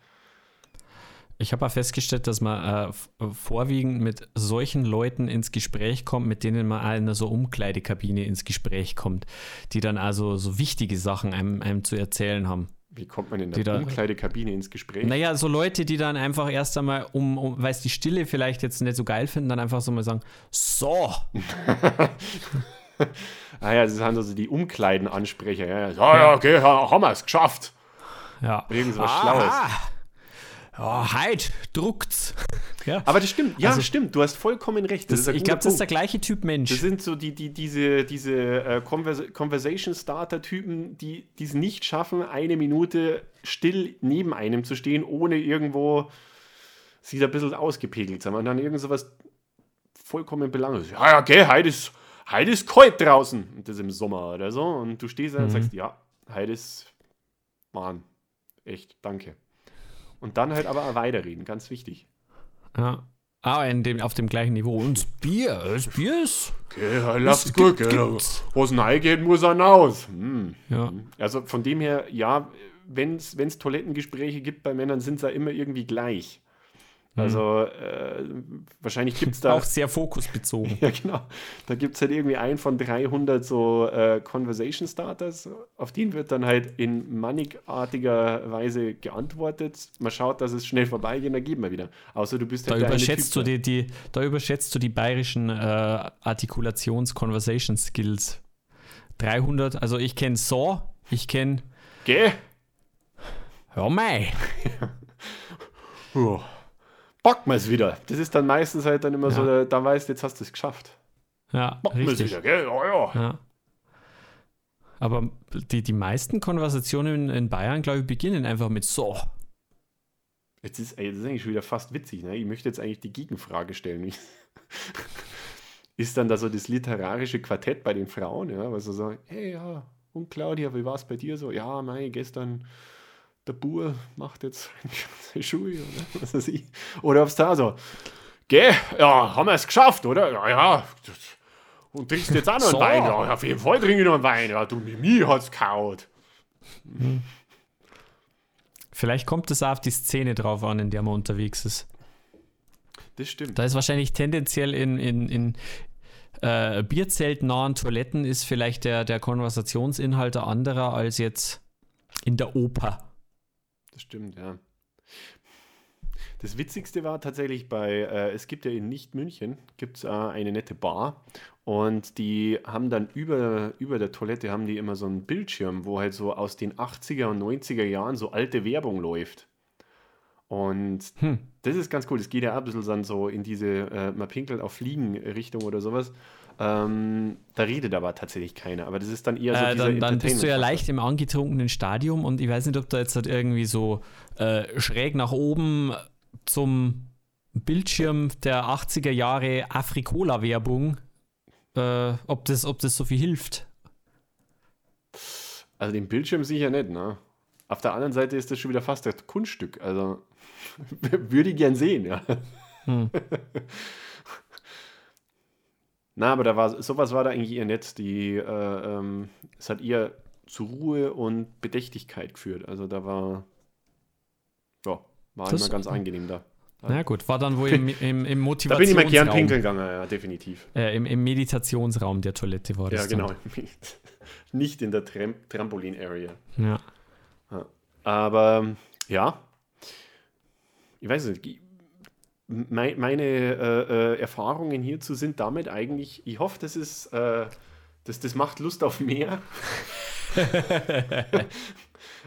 Ich habe auch festgestellt, dass man äh, vorwiegend mit solchen Leuten ins Gespräch kommt, mit denen man auch in einer so Umkleidekabine ins Gespräch kommt, die dann also so wichtige Sachen einem, einem zu erzählen haben. Wie kommt man in der Umkleidekabine ins Gespräch? Naja, so Leute, die dann einfach erst einmal, um, um weil sie die Stille vielleicht jetzt nicht so geil finden, dann einfach so mal sagen, so. ah ja, das sind also die Umkleidenansprecher. Ja, ja, ja, okay, haben wir es geschafft. Ja. Irgend so was Schlaues oh, halt, druckt's. Ja. Aber das stimmt, ja, also, stimmt, du hast vollkommen recht. Das, das ich glaube, das ist der gleiche Typ Mensch. Das sind so die, die, diese, diese äh, Convers Conversation Starter-Typen, die es nicht schaffen, eine Minute still neben einem zu stehen, ohne irgendwo sich ein bisschen ausgepegelt zu haben. Und dann irgend so was vollkommen belanglos. Ja, ja, okay, heute ist, heute ist kalt draußen. Und das im Sommer oder so. Und du stehst da mhm. und sagst, ja, heute ist, Mann, echt, danke. Und dann halt aber weiterreden, ganz wichtig. Ja. Ah, in dem, auf dem gleichen Niveau. Und das Bier, das Bier ist. Okay, lasst gut, es reingeht, muss er raus. Hm. Ja. Also von dem her, ja, wenn es Toilettengespräche gibt bei Männern, sind sie ja immer irgendwie gleich. Mhm. Also äh, wahrscheinlich gibt es da. Auch sehr fokusbezogen. ja, genau. Da gibt es halt irgendwie einen von 300 so äh, Conversation Starters. Auf den wird dann halt in mannigartiger Weise geantwortet. Man schaut, dass es schnell vorbeigeht, dann geben wir wieder. Außer du bist halt da überschätzt du die, die, Da überschätzt du die bayerischen äh, Artikulations-Conversation-Skills. 300, also ich kenne so, ich kenne. Geh! Hör mal! packen wir es wieder. Das ist dann meistens halt dann immer ja. so, da weißt du, jetzt hast du es geschafft. Ja, packen wir es wieder, gell? Ja, ja. ja. Aber die, die meisten Konversationen in Bayern, glaube ich, beginnen einfach mit so. Jetzt ist, ey, das ist eigentlich schon wieder fast witzig. Ne? Ich möchte jetzt eigentlich die Gegenfrage stellen. ist dann da so das literarische Quartett bei den Frauen, ja, was so sagen, hey, ja, und Claudia, wie war es bei dir so? Ja, mei, gestern der Bur macht jetzt seine Schuhe oder was weiß ich. Oder ob es da so, geh, ja, haben wir es geschafft, oder? Ja, ja. Und trinkst jetzt auch noch so. einen Wein? Ja, auf jeden Fall trinke ich noch einen Wein. Ja, du, mir hat's kaut. Mhm. Vielleicht kommt es auf die Szene drauf an, in der man unterwegs ist. Das stimmt. Da ist wahrscheinlich tendenziell in, in, in äh, Bierzeltnahen Toiletten ist vielleicht der, der Konversationsinhalt anderer als jetzt in der Oper. Das stimmt, ja. Das Witzigste war tatsächlich bei, äh, es gibt ja in Nicht-München, gibt es äh, eine nette Bar und die haben dann über, über der Toilette haben die immer so einen Bildschirm, wo halt so aus den 80er und 90er Jahren so alte Werbung läuft. Und hm. das ist ganz cool. Das geht ja ein bisschen dann so in diese, äh, man pinkelt auf Fliegen-Richtung oder sowas. Ähm, da redet aber tatsächlich keiner. Aber das ist dann eher so äh, dann, dann bist du ja leicht im angetrunkenen Stadium und ich weiß nicht, ob da jetzt halt irgendwie so äh, schräg nach oben zum Bildschirm der 80er Jahre Afrikola-Werbung, äh, ob, das, ob das so viel hilft. Also den Bildschirm sicher nicht, ne? Auf der anderen Seite ist das schon wieder fast ein Kunststück. Also würde ich gern sehen, ja. Hm. Na, aber da war sowas war da eigentlich eher nett. Die, äh, ähm, es hat eher zu Ruhe und Bedächtigkeit geführt. Also da war, ja, war das, immer ganz angenehm da. Na gut, war dann wohl im, im, im Motivationsraum. Da bin ich mal gern pinkeln gegangen, ja, definitiv. Äh, im, Im Meditationsraum der Toilette war das. Ja, genau. Nicht in der Tram Trampolin-Area. Ja. Aber ja, ich weiß nicht, meine, meine äh, äh, Erfahrungen hierzu sind damit eigentlich, ich hoffe, das ist, äh, das, das macht Lust auf mehr.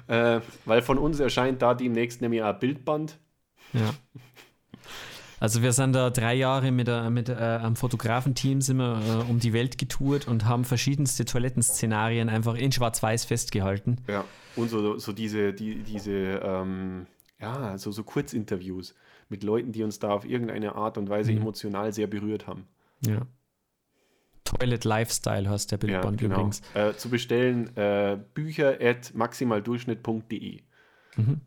Äh, weil von uns erscheint da demnächst nämlich ein Bildband. Ja. Also wir sind da drei Jahre mit, äh, mit äh, einem Fotografenteam sind wir äh, um die Welt getourt und haben verschiedenste Toilettenszenarien einfach in Schwarz-Weiß festgehalten. Ja, und so, so diese, die, diese ähm, ja, so, so Kurzinterviews mit Leuten, die uns da auf irgendeine Art und Weise mhm. emotional sehr berührt haben. Ja. Toilet Lifestyle heißt der Bildband ja, genau. übrigens. Äh, zu bestellen äh, bücher at maximaldurchschnitt.de. Mhm.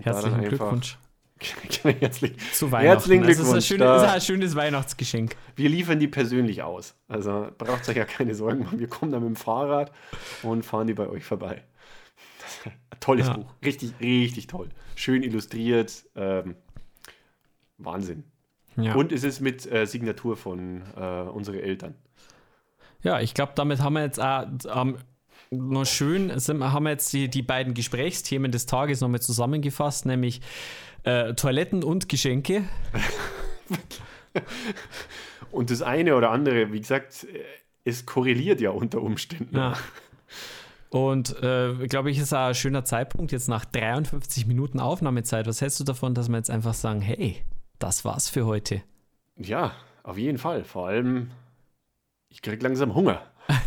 Herzlichen Glückwunsch. Herzlich, Zu Weihnachten. Herzlichen Glückwunsch. Das ist, schöne, das ist, ein schönes Weihnachtsgeschenk. Wir liefern die persönlich aus. Also braucht euch ja keine Sorgen machen. Wir kommen da mit dem Fahrrad und fahren die bei euch vorbei. tolles ja. Buch. Richtig, richtig toll. Schön illustriert. Ähm, Wahnsinn. Ja. Und es ist mit äh, Signatur von äh, unseren Eltern. Ja, ich glaube, damit haben wir jetzt auch ähm, noch schön, sind, haben wir jetzt die, die beiden Gesprächsthemen des Tages nochmal zusammengefasst, nämlich äh, Toiletten und Geschenke. und das eine oder andere, wie gesagt, es korreliert ja unter Umständen. Ja. Und äh, glaube ich, ist auch ein schöner Zeitpunkt jetzt nach 53 Minuten Aufnahmezeit. Was hältst du davon, dass wir jetzt einfach sagen, hey, das war's für heute? Ja, auf jeden Fall. Vor allem, ich krieg langsam Hunger.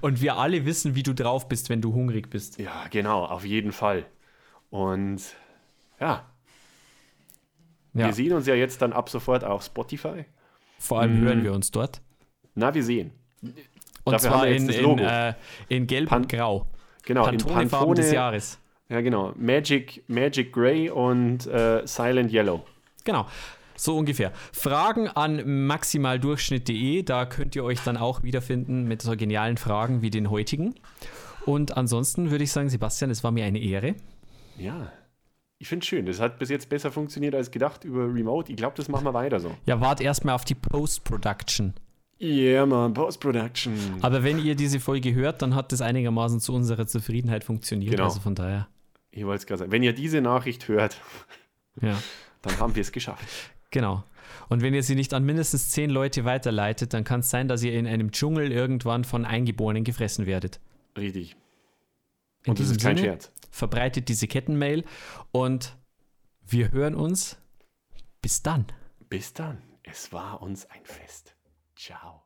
Und wir alle wissen, wie du drauf bist, wenn du hungrig bist. Ja, genau, auf jeden Fall. Und ja. ja. Wir sehen uns ja jetzt dann ab sofort auf Spotify. Vor allem mhm. hören wir uns dort. Na, wir sehen. Und Dafür zwar in, in, äh, in, Gelb Pan und Grau. Genau, Pantone in Pantone des Jahres. Ja, genau. Magic, Magic Grey und äh, Silent Yellow. Genau. So ungefähr. Fragen an maximaldurchschnitt.de, da könnt ihr euch dann auch wiederfinden mit so genialen Fragen wie den heutigen. Und ansonsten würde ich sagen, Sebastian, es war mir eine Ehre. Ja, ich finde es schön. Das hat bis jetzt besser funktioniert als gedacht über Remote. Ich glaube, das machen wir weiter so. Ja, wart erstmal auf die Post-Production. Yeah, man, Post-Production. Aber wenn ihr diese Folge hört, dann hat das einigermaßen zu unserer Zufriedenheit funktioniert. Genau. Also von daher. Ich wollte es gerade sagen. Wenn ihr diese Nachricht hört, ja. dann haben wir es geschafft. Genau. Und wenn ihr sie nicht an mindestens zehn Leute weiterleitet, dann kann es sein, dass ihr in einem Dschungel irgendwann von Eingeborenen gefressen werdet. Richtig. In und das ist kein Sinne, Scherz. Verbreitet diese Kettenmail und wir hören uns. Bis dann. Bis dann. Es war uns ein Fest. Ciao.